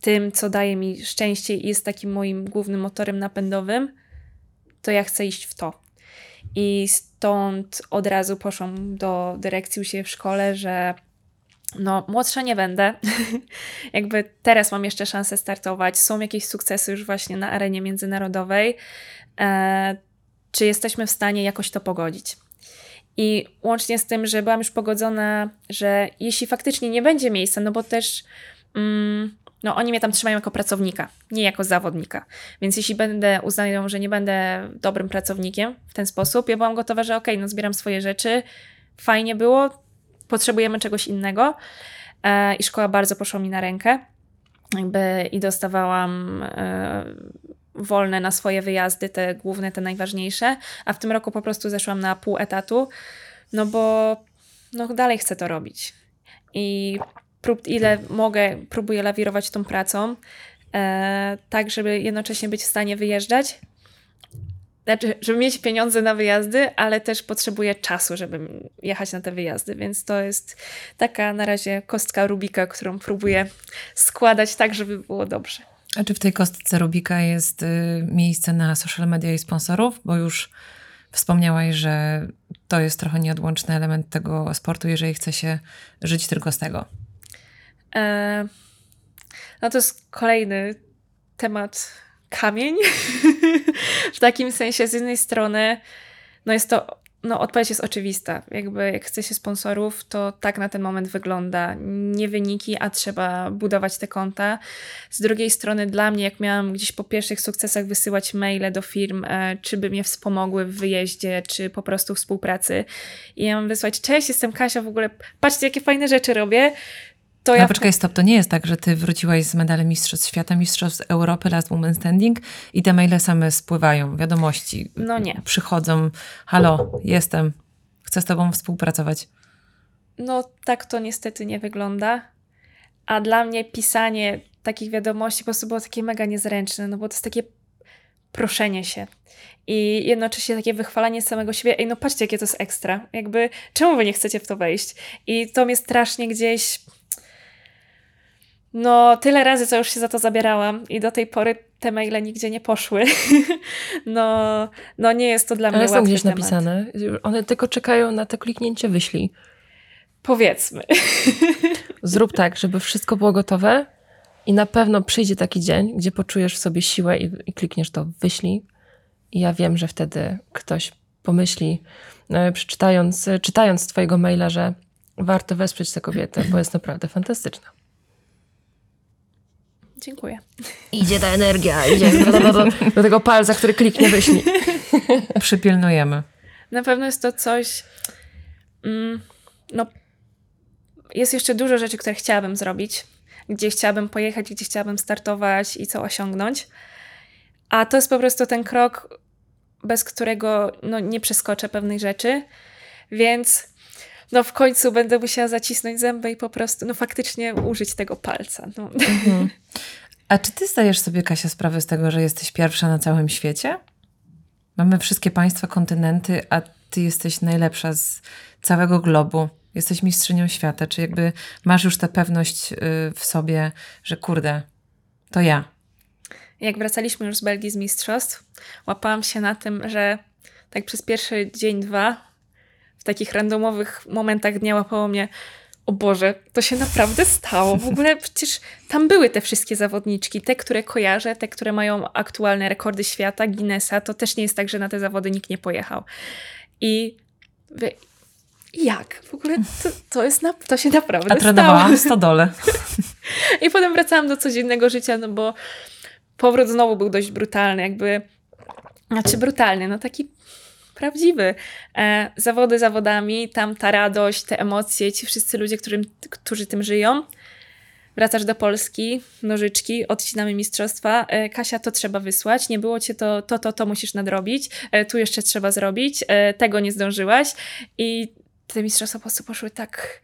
tym, co daje mi szczęście i jest takim moim głównym motorem napędowym, to ja chcę iść w to. I stąd od razu poszłam do dyrekcji u siebie w szkole, że no, młodsza nie będę. Jakby teraz mam jeszcze szansę startować. Są jakieś sukcesy już właśnie na arenie międzynarodowej. E, czy jesteśmy w stanie jakoś to pogodzić? I łącznie z tym, że byłam już pogodzona, że jeśli faktycznie nie będzie miejsca, no bo też mm, no oni mnie tam trzymają jako pracownika, nie jako zawodnika. Więc jeśli będę, uznają, że nie będę dobrym pracownikiem w ten sposób, ja byłam gotowa, że okej, okay, no zbieram swoje rzeczy, fajnie było, potrzebujemy czegoś innego. E, I szkoła bardzo poszła mi na rękę. Jakby i dostawałam e, wolne na swoje wyjazdy, te główne, te najważniejsze, a w tym roku po prostu zeszłam na pół etatu, no bo no dalej chcę to robić. I prób, ile mogę, próbuję lawirować tą pracą, e, tak żeby jednocześnie być w stanie wyjeżdżać. Znaczy, żeby mieć pieniądze na wyjazdy, ale też potrzebuję czasu, żeby jechać na te wyjazdy, więc to jest taka na razie kostka Rubika, którą próbuję składać tak, żeby było dobrze. A czy w tej kostce Rubika jest y, miejsce na social media i sponsorów? Bo już wspomniałaś, że to jest trochę nieodłączny element tego sportu, jeżeli chce się żyć tylko z tego. E, no to jest kolejny temat kamień. w takim sensie, z jednej strony, no jest to, no odpowiedź jest oczywista. Jakby jak chce się sponsorów, to tak na ten moment wygląda. Nie wyniki, a trzeba budować te konta. Z drugiej strony, dla mnie, jak miałam gdzieś po pierwszych sukcesach wysyłać maile do firm, e, czy by mnie wspomogły w wyjeździe, czy po prostu współpracy. I ja mam wysłać, cześć, jestem Kasia, w ogóle patrzcie, jakie fajne rzeczy robię to ja... No poczekaj, stop, to nie jest tak, że ty wróciłaś z medalem Mistrzostw Świata, Mistrzostw Europy, Last Woman Standing i te maile same spływają, wiadomości. No nie. Przychodzą, halo, jestem, chcę z tobą współpracować. No tak to niestety nie wygląda. A dla mnie pisanie takich wiadomości po prostu było takie mega niezręczne, no bo to jest takie proszenie się i jednocześnie takie wychwalanie samego siebie. Ej, no patrzcie, jakie to jest ekstra. Jakby, czemu wy nie chcecie w to wejść? I to mnie strasznie gdzieś no, tyle razy, co już się za to zabierałam i do tej pory te maile nigdzie nie poszły. no, no nie jest to dla mnie Ale łatwy są gdzieś temat. napisane. One tylko czekają na to kliknięcie wyślij. Powiedzmy. Zrób tak, żeby wszystko było gotowe i na pewno przyjdzie taki dzień, gdzie poczujesz w sobie siłę i, i klikniesz to wyślij. I ja wiem, że wtedy ktoś pomyśli, no, przeczytając, czytając twojego maila, że warto wesprzeć tę kobietę, bo jest naprawdę fantastyczna. Dziękuję. Idzie ta energia, idzie do, do, do, do tego palca, który kliknie, wyślij. Przypilnujemy. Na pewno jest to coś. Mm, no, jest jeszcze dużo rzeczy, które chciałabym zrobić, gdzie chciałabym pojechać, gdzie chciałabym startować i co osiągnąć. A to jest po prostu ten krok, bez którego no, nie przeskoczę pewnej rzeczy. Więc no w końcu będę musiała zacisnąć zęby i po prostu, no faktycznie użyć tego palca. No. Mhm. A czy ty zdajesz sobie, Kasia, sprawę z tego, że jesteś pierwsza na całym świecie? Mamy wszystkie państwa, kontynenty, a ty jesteś najlepsza z całego globu. Jesteś mistrzynią świata. Czy jakby masz już tę pewność y, w sobie, że kurde, to ja. Jak wracaliśmy już z Belgii z mistrzostw, łapałam się na tym, że tak przez pierwszy dzień, dwa takich randomowych momentach dnia łapało mnie o Boże, to się naprawdę stało. W ogóle przecież tam były te wszystkie zawodniczki, te, które kojarzę, te, które mają aktualne rekordy świata, Guinnessa, to też nie jest tak, że na te zawody nikt nie pojechał. I jak? W ogóle to, to, jest na, to się naprawdę A trenowałam w stodole. I potem wracałam do codziennego życia, no bo powrót znowu był dość brutalny, jakby znaczy brutalny, no taki prawdziwy. E, zawody zawodami, tam ta radość, te emocje, ci wszyscy ludzie, którym, którzy tym żyją, wracasz do Polski, nożyczki, odcinamy mistrzostwa. E, Kasia, to trzeba wysłać, nie było cię to, to, to, to musisz nadrobić, e, tu jeszcze trzeba zrobić, tego nie zdążyłaś. I te mistrzostwa po prostu poszły tak,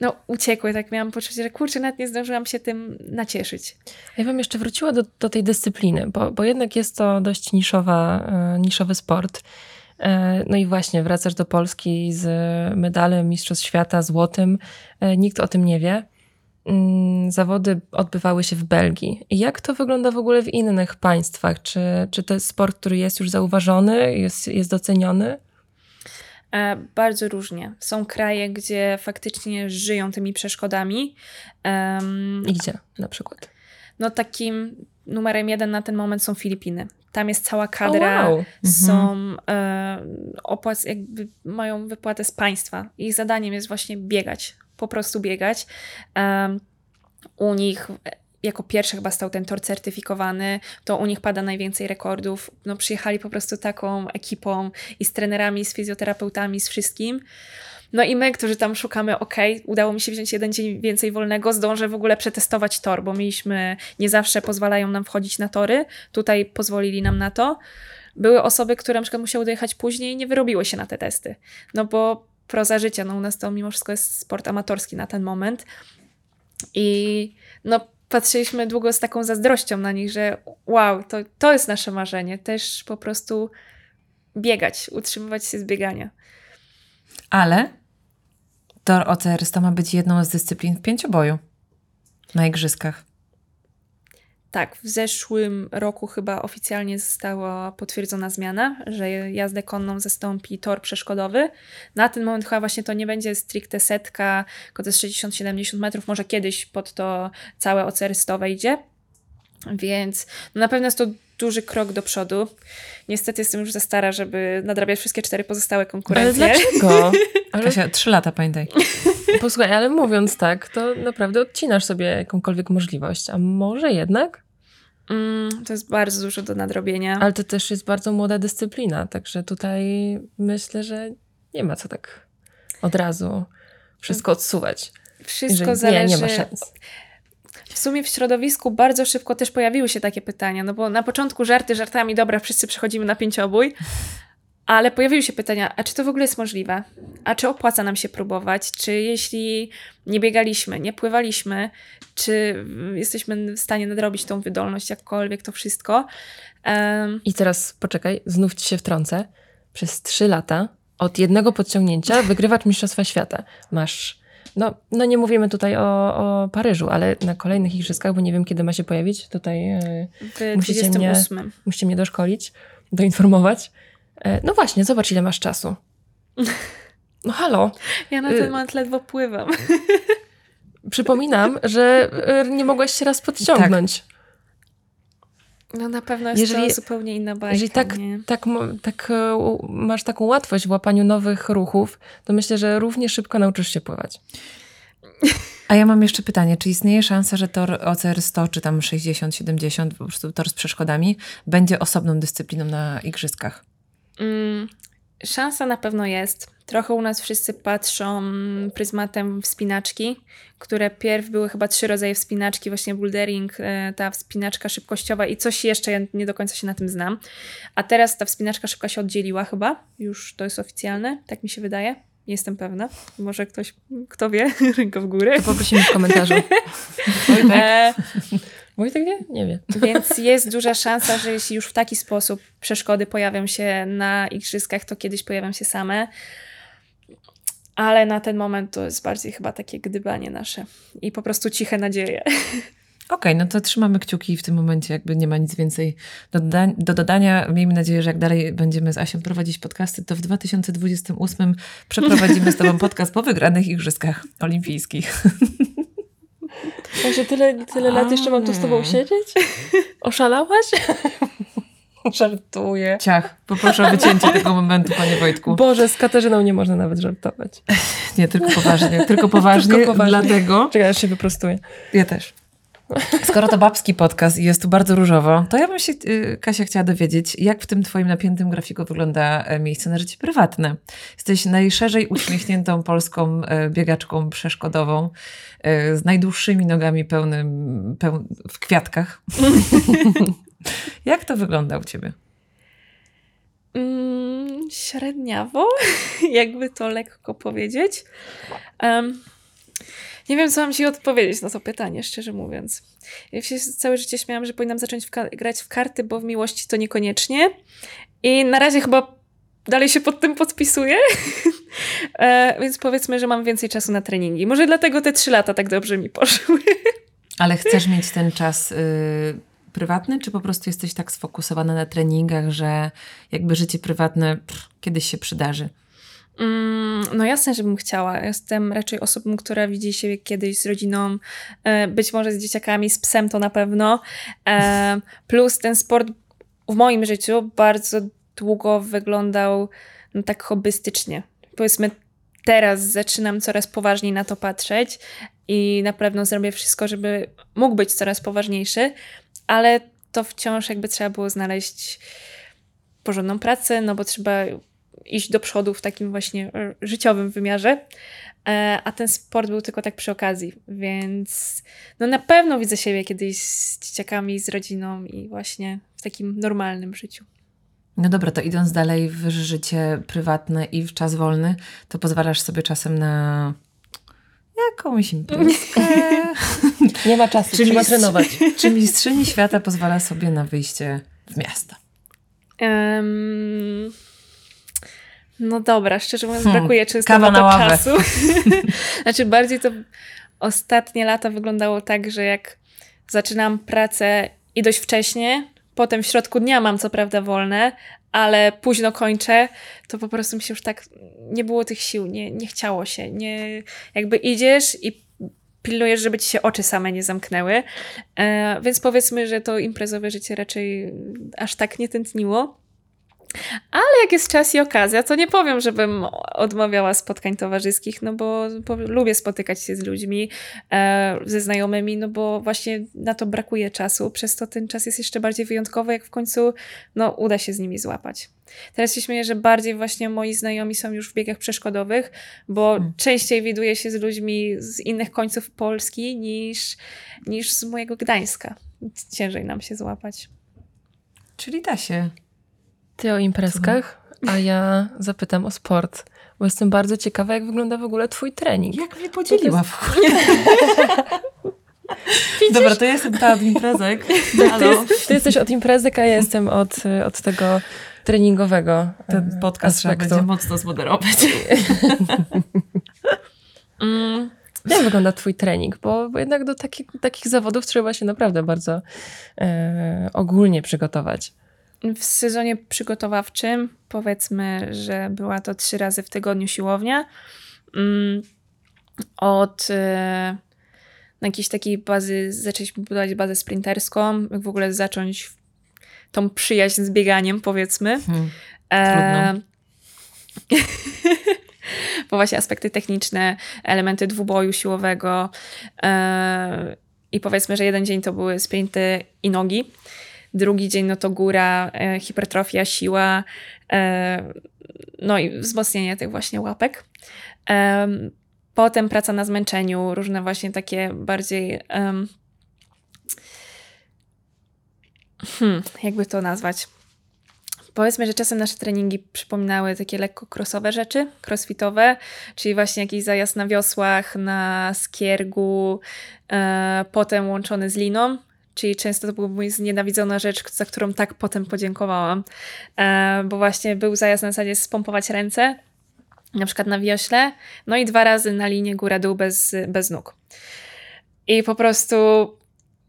no uciekły, tak miałam poczucie, że kurczę, nawet nie zdążyłam się tym nacieszyć. Ja bym jeszcze wróciła do, do tej dyscypliny, bo, bo jednak jest to dość niszowa, e, niszowy sport. E, No i właśnie, wracasz do Polski z medalem Mistrzostw Świata złotym. E, Nikt o tym nie wie. Mm, Zawody odbywały się w Belgii. Jak to wygląda w ogóle w innych państwach? Czy, czy to jest sport, który jest już zauważony, jest, jest doceniony? E, bardzo różnie. Są kraje, gdzie faktycznie żyją tymi przeszkodami. I gdzie na przykład? no takim numerem jeden na ten moment są Filipiny. Tam jest cała kadra, O, wow. są e, opłac, jakby mają wypłatę z państwa. Ich zadaniem jest właśnie biegać, po prostu biegać. Em, u nich e, jako pierwszy chyba stał ten tor certyfikowany, to u nich pada najwięcej rekordów. No przyjechali po prostu taką ekipą i z trenerami, z fizjoterapeutami, z wszystkim. No i my, którzy tam szukamy, ok, udało mi się wziąć jeden dzień więcej wolnego, zdążę w ogóle przetestować tor, bo mieliśmy, nie zawsze pozwalają nam wchodzić na tory, tutaj pozwolili nam na to. Były osoby, które na przykład musiały dojechać później i nie wyrobiły się na te testy. No bo proza życia, no u nas to mimo wszystko jest sport amatorski na ten moment. I no patrzyliśmy długo z taką zazdrością na nich, że wow, to, to jest nasze marzenie, też po prostu biegać, utrzymywać się z biegania. Ale tor OCR to ma być jedną z dyscyplin w pięcioboju na igrzyskach. Tak, w zeszłym roku chyba oficjalnie została potwierdzona zmiana, że jazdę konną zastąpi tor przeszkodowy. Na ten moment chyba właśnie to nie będzie stricte setka, tylko to jest 60-70 metrów, może kiedyś pod to całe OCR-100 wejdzie. Więc no na pewno jest to duży krok do przodu. Niestety jestem już za stara, żeby nadrabiać wszystkie cztery pozostałe Ale konkurencje. dlaczego? Ale, Kasia, trzy lata, pamiętaj. posłuchaj, ale mówiąc tak, to naprawdę odcinasz sobie jakąkolwiek możliwość. A może jednak? Mm, to jest bardzo dużo do nadrobienia. Ale to też jest bardzo młoda dyscyplina, także tutaj myślę, że nie ma co tak od razu wszystko odsuwać. Wszystko zależy. Nie, nie ma szans. W sumie w środowisku bardzo szybko też pojawiły się takie pytania, no bo na początku żarty żartami, dobra, wszyscy przechodzimy na pięciobój, ale pojawiły się pytania, a czy to w ogóle jest możliwe? A czy opłaca nam się próbować? Czy jeśli nie biegaliśmy, nie pływaliśmy, czy jesteśmy w stanie nadrobić tą wydolność, jakkolwiek to wszystko? Em, I teraz poczekaj, znów ci się wtrącę. Przez trzy lata od jednego podciągnięcia wygrywasz Mistrzostwa Świata. Masz, no, no nie mówimy tutaj o, o Paryżu, ale na kolejnych igrzyskach, bo nie wiem kiedy ma się pojawić, tutaj e, w Musicie mnie- 28. musicie mnie doszkolić, doinformować. E, no właśnie, zobacz ile masz czasu. No halo, Ja na Y- ten moment ledwo pływam. przypominam, że e, nie mogłaś się raz podciągnąć. No na pewno jest Jeżeli- to zupełnie inna bajka, Jeżeli tak, nie? tak, tak e, masz taką łatwość w łapaniu nowych ruchów, to myślę, że równie szybko nauczysz się pływać. A ja mam jeszcze pytanie, czy istnieje szansa, że tor OCR 100 czy tam 60, 70, po prostu tor z przeszkodami, będzie osobną dyscypliną na igrzyskach? Mm, szansa na pewno jest. Trochę u nas wszyscy patrzą pryzmatem wspinaczki, które pierw były chyba trzy rodzaje wspinaczki, właśnie bouldering, e, ta wspinaczka szybkościowa i coś jeszcze, ja nie do końca się na tym znam. A teraz ta wspinaczka szybka się oddzieliła chyba, już to jest oficjalne, tak mi się wydaje. Nie jestem pewna. Może ktoś, kto wie, ręka w górę. To poprosimy w komentarzu. E, Wojtek wie? Nie wie. Więc jest duża szansa, że jeśli już w taki sposób przeszkody pojawią się na igrzyskach, to kiedyś pojawią się same. Ale na ten moment to jest bardziej chyba takie gdybanie nasze i po prostu ciche nadzieje. Okej, no to trzymamy kciuki w tym momencie, jakby nie ma nic więcej do, doda- do dodania. Miejmy nadzieję, że jak dalej będziemy z Asią prowadzić podcasty, to w 2028 przeprowadzimy z Tobą podcast po wygranych Igrzyskach Olimpijskich. Także tyle, tyle lat jeszcze mam tu z tobą siedzieć? Oszalałaś? Żartuję. Ciach, poproszę o wycięcie tego momentu, Panie Wojtku. Boże, z Katarzyną nie można nawet żartować. Nie, tylko poważnie, tylko poważnie, Tylko poważnie. dlatego Czekaj, aż się wyprostuję. ja też. Skoro to babski podcast i jest tu bardzo różowo, to ja bym się, y, Kasia, chciała dowiedzieć, jak w tym twoim napiętym grafiku wygląda e, miejsce na życie prywatne. Jesteś najszerzej uśmiechniętą polską e, biegaczką przeszkodową, e, z najdłuższymi nogami pełnym, peł w kwiatkach. jak to wygląda u ciebie? Mm, średniawo, jakby to lekko powiedzieć. Um, nie wiem, co mam ci odpowiedzieć na to pytanie, szczerze mówiąc. Ja się całe życie śmiałam, że powinnam zacząć w grać w karty, bo w miłości to niekoniecznie. I na razie chyba dalej się pod tym podpisuję. e, więc powiedzmy, że mam więcej czasu na treningi. Może dlatego te trzy lata tak dobrze mi poszły. Ale chcesz mieć ten czas y, prywatny, czy po prostu jesteś tak sfokusowana na treningach, że jakby życie prywatne pff, kiedyś się przydarzy? Mm, no jasne, żebym chciała. Jestem raczej osobą, która widzi siebie kiedyś z rodziną, e, być może z dzieciakami, z psem to na pewno. E, plus ten sport w moim życiu bardzo długo wyglądał no, tak hobbystycznie. Powiedzmy, teraz zaczynam coraz poważniej na to patrzeć i na pewno zrobię wszystko, żeby mógł być coraz poważniejszy, ale to wciąż jakby trzeba było znaleźć porządną pracę, no bo trzeba iść do przodu w takim właśnie e, życiowym wymiarze. E, a ten sport był tylko tak przy okazji, więc no na pewno widzę siebie kiedyś z dzieciakami, z rodziną i właśnie w takim normalnym życiu. No dobra, to idąc dalej w życie prywatne i w czas wolny, to pozwalasz sobie czasem na jakąś imprezkę. Nie ma czasu, czy trzeba trenować. Czy mistrzyni świata pozwala sobie na wyjście w miasto? Um, no dobra, szczerze mówiąc, hmm, brakuje często na to czasu. znaczy, bardziej to ostatnie lata wyglądało tak, że jak zaczynam pracę i dość wcześnie, potem w środku dnia mam co prawda wolne, ale późno kończę, to po prostu mi się już tak nie było tych sił, nie, nie chciało się. Nie, jakby idziesz i pilnujesz, żeby ci się oczy same nie zamknęły. E, więc powiedzmy, że to imprezowe życie raczej aż tak nie tętniło. Ale jak jest czas i okazja, to nie powiem, żebym odmawiała spotkań towarzyskich, no bo, bo lubię spotykać się z ludźmi, e, ze znajomymi, no bo właśnie na to brakuje czasu, przez to ten czas jest jeszcze bardziej wyjątkowy, jak w końcu no, uda się z nimi złapać. Teraz się śmieję, że bardziej właśnie moi znajomi są już w biegach przeszkodowych, bo hmm. częściej widuję się z ludźmi z innych końców Polski niż, niż z mojego Gdańska. Ciężej nam się złapać. Czyli da się. Ty o imprezkach, a ja zapytam o sport. Bo jestem bardzo ciekawa, jak wygląda w ogóle twój trening. Jak mnie podzieliła w ogóle? Dobra, to ja jestem ta od imprezek. Ty, ty, jesteś od imprezek, a ja jestem od, od tego treningowego Ten e, podcast aspektu. trzeba będzie mocno zmoderować. mm. Jak wygląda twój trening? Bo, bo jednak do taki, takich zawodów trzeba się naprawdę bardzo e, ogólnie przygotować. W sezonie przygotowawczym powiedzmy, że była to trzy razy w tygodniu siłownia. Mm, od e, na jakiejś takiej bazy zaczęliśmy budować bazę sprinterską, jak w ogóle zacząć tą przyjaźń z bieganiem, powiedzmy. Hmm. E, bo właśnie aspekty techniczne, elementy dwuboju siłowego e, i powiedzmy, że jeden dzień to były sprinty i nogi, drugi dzień no to góra, e, hipertrofia, siła, e, no i wzmocnienie tych właśnie łapek. Potem praca na zmęczeniu, różne właśnie takie bardziej hmm, jakby to nazwać? Powiedzmy, że czasem nasze treningi przypominały takie lekko crossowe rzeczy, crossfitowe, czyli właśnie jakiś zajazd na wiosłach, na skiergu, e, potem łączony z liną, czyli często to była moja znienawidzona rzecz, za którą tak potem podziękowałam, e, bo właśnie był zajazd na zasadzie spompować ręce, na przykład na wiośle, no i dwa razy na linię góra-dół bez, bez nóg. I po prostu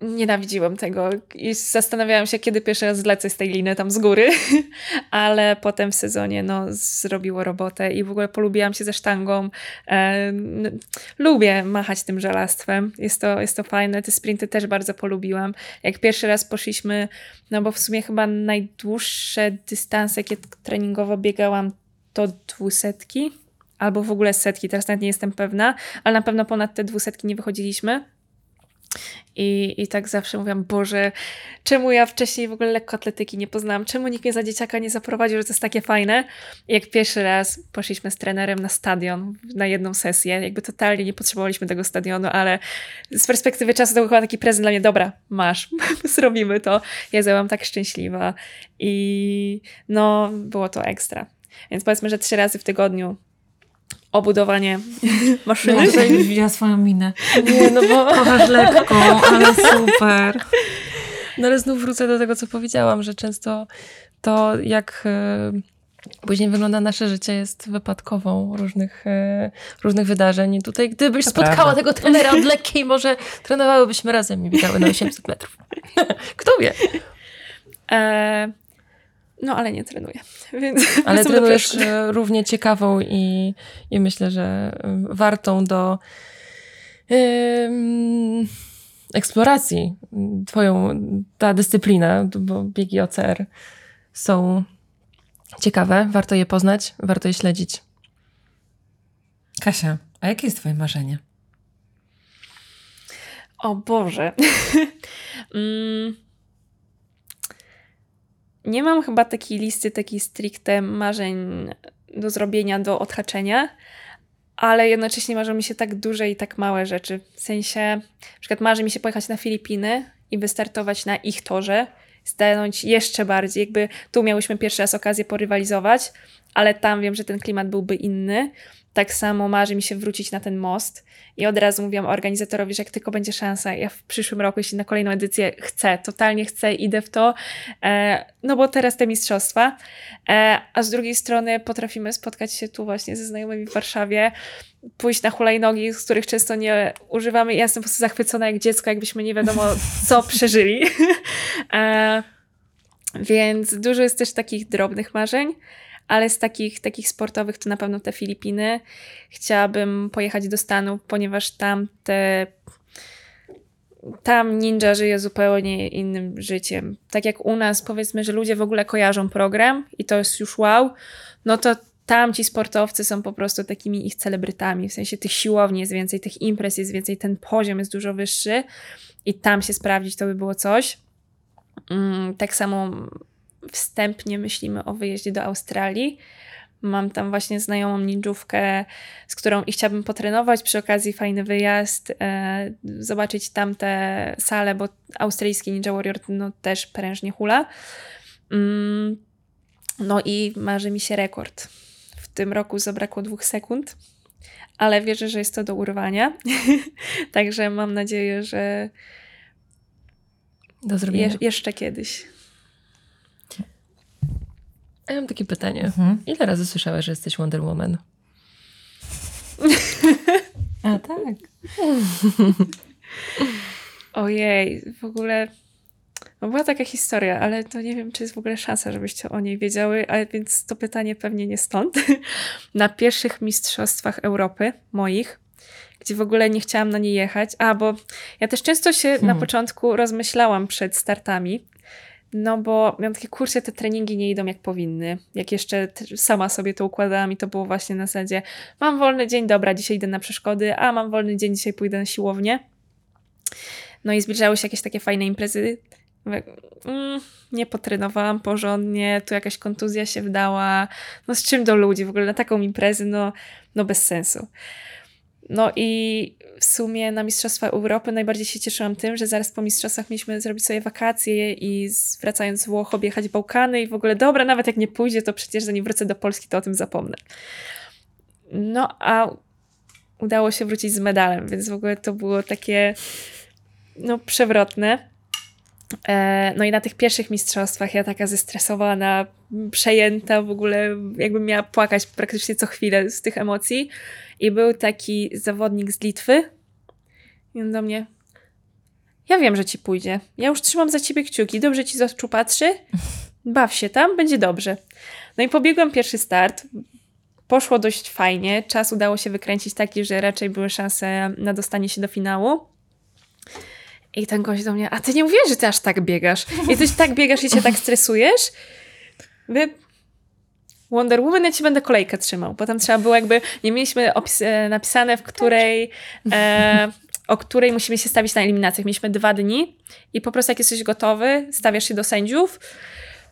nienawidziłam tego i zastanawiałam się, kiedy pierwszy raz zlecę z tej liny tam z góry, ale potem w sezonie no, zrobiło robotę i w ogóle polubiłam się ze sztangą. E, lubię machać tym żelastwem, jest to, jest to fajne. Te sprinty też bardzo polubiłam. Jak pierwszy raz poszliśmy, no bo w sumie chyba najdłuższe dystanse, jakie treningowo biegałam, to dwusetki albo w ogóle setki, teraz nawet nie jestem pewna, ale na pewno ponad te dwusetki nie wychodziliśmy I, I tak zawsze mówiłam, Boże, czemu ja wcześniej w ogóle lekkoatletyki nie poznałam? Czemu nikt mnie za dzieciaka nie zaprowadził, że to jest takie fajne? I jak pierwszy raz poszliśmy z trenerem na stadion na jedną sesję, jakby totalnie nie potrzebowaliśmy tego stadionu, ale z perspektywy czasu to był chyba taki prezent dla mnie, dobra, masz, zrobimy to. Ja byłam tak szczęśliwa i no, było to ekstra. Więc powiedzmy, że trzy razy w tygodniu obudowanie maszyny. No, tutaj widziała swoją minę. Nie, no bo... Kochasz lekko, ale super. No ale znów wrócę do tego, co powiedziałam, że często to, jak e, później wygląda nasze życie, jest wypadkową różnych, e, różnych wydarzeń. I tutaj, gdybyś To spotkała prawda. tego trenera od lekkiej, może trenowałybyśmy razem i biegały na 800 metrów. Kto wie? E, no, ale nie trenuję. Więc Ale trenujesz e, równie ciekawą i, i myślę, że e, wartą do em, eksploracji twoją, ta dyscyplina, bo biegi OCR są ciekawe, warto je poznać, warto je śledzić. Kasia, a jakie jest twoje marzenie? O Boże. Mm. Nie mam chyba takiej listy, takiej stricte marzeń do zrobienia, do odhaczenia, ale jednocześnie marzą mi się tak duże i tak małe rzeczy. W sensie, na przykład marzy mi się pojechać na Filipiny i wystartować na ich torze, stanąć jeszcze bardziej. Jakby tu miałyśmy pierwszy raz okazję porywalizować, ale tam wiem, że ten klimat byłby inny. Tak samo marzy mi się wrócić na ten most i od razu mówiłam organizatorowi, że jak tylko będzie szansa, ja w przyszłym roku, jeśli na kolejną edycję chcę, totalnie chcę, idę w to, e, no bo teraz te mistrzostwa, e, a z drugiej strony potrafimy spotkać się tu właśnie ze znajomymi w Warszawie, pójść na hulajnogi, z których często nie używamy. Ja jestem po prostu zachwycona jak dziecko, jakbyśmy nie wiadomo co przeżyli. e, więc dużo jest też takich drobnych marzeń, ale z takich, takich sportowych to na pewno te Filipiny. Chciałabym pojechać do Stanów, ponieważ tam te tam ninja żyje zupełnie innym życiem. Tak jak u nas, powiedzmy, że ludzie w ogóle kojarzą program i to jest już wow, no to tam ci sportowcy są po prostu takimi ich celebrytami. W sensie tych siłowni jest więcej, tych imprez jest więcej, ten poziom jest dużo wyższy i tam się sprawdzić to by było coś. Mm, Tak samo wstępnie myślimy o wyjeździe do Australii. Mam tam właśnie znajomą ninjówkę, z którą i chciałabym potrenować. Przy okazji fajny wyjazd, e, zobaczyć tamte sale, bo australijski Ninja Warrior no, też prężnie hula. Mm, no i marzy mi się rekord. W tym roku zabrakło dwóch sekund, ale wierzę, że jest to do urwania. Także mam nadzieję, że Do zrobienia. je, jeszcze kiedyś. Ja mam takie pytanie. Mhm. Ile razy słyszałeś, że jesteś Wonder Woman? A tak. Ojej, w ogóle. No była taka historia, ale to nie wiem, czy jest w ogóle szansa, żebyście o niej wiedziały, ale więc to pytanie pewnie nie stąd. Na pierwszych mistrzostwach Europy moich, gdzie w ogóle nie chciałam na nie jechać. A, bo ja też często się na Hmm. początku rozmyślałam przed startami, no bo miałam takie, kurczę, te treningi nie idą jak powinny. Jak jeszcze sama sobie to układałam i to było właśnie na zasadzie, mam wolny dzień, dobra, dzisiaj idę na przeszkody, a mam wolny dzień, dzisiaj pójdę na siłownię. No i zbliżały się jakieś takie fajne imprezy. Mm, nie potrenowałam porządnie, tu jakaś kontuzja się wdała. No z czym do ludzi w ogóle na taką imprezę, no, no bez sensu. No i w sumie na Mistrzostwa Europy najbardziej się cieszyłam tym, że zaraz po mistrzostwach mieliśmy zrobić sobie wakacje i wracając z Włoch objechać Bałkany i w ogóle dobra, nawet jak nie pójdzie, to przecież zanim wrócę do Polski, to o tym zapomnę. No a udało się wrócić z medalem, więc w ogóle to było takie no przewrotne. E, No i na tych pierwszych mistrzostwach ja taka zestresowana, przejęta w ogóle, jakbym miała płakać praktycznie co chwilę z tych emocji. I był taki zawodnik z Litwy i on do mnie ja wiem, że ci pójdzie. Ja już trzymam za ciebie kciuki. Dobrze ci z oczu patrzy. Baw się tam, będzie dobrze. No i pobiegłam pierwszy start. Poszło dość fajnie. Czas udało się wykręcić taki, że raczej były szanse na dostanie się do finału. I ten gość do mnie, a ty nie mówisz, że ty aż tak biegasz. I ty tak biegasz i się tak stresujesz? Wy... Wonder Woman, ja ci będę kolejkę trzymał. Potem trzeba było jakby, nie mieliśmy opis- e, napisane, w której, e, o której musimy się stawić na eliminacjach. Mieliśmy dwa dni i po prostu jak jesteś gotowy, stawiasz się do sędziów.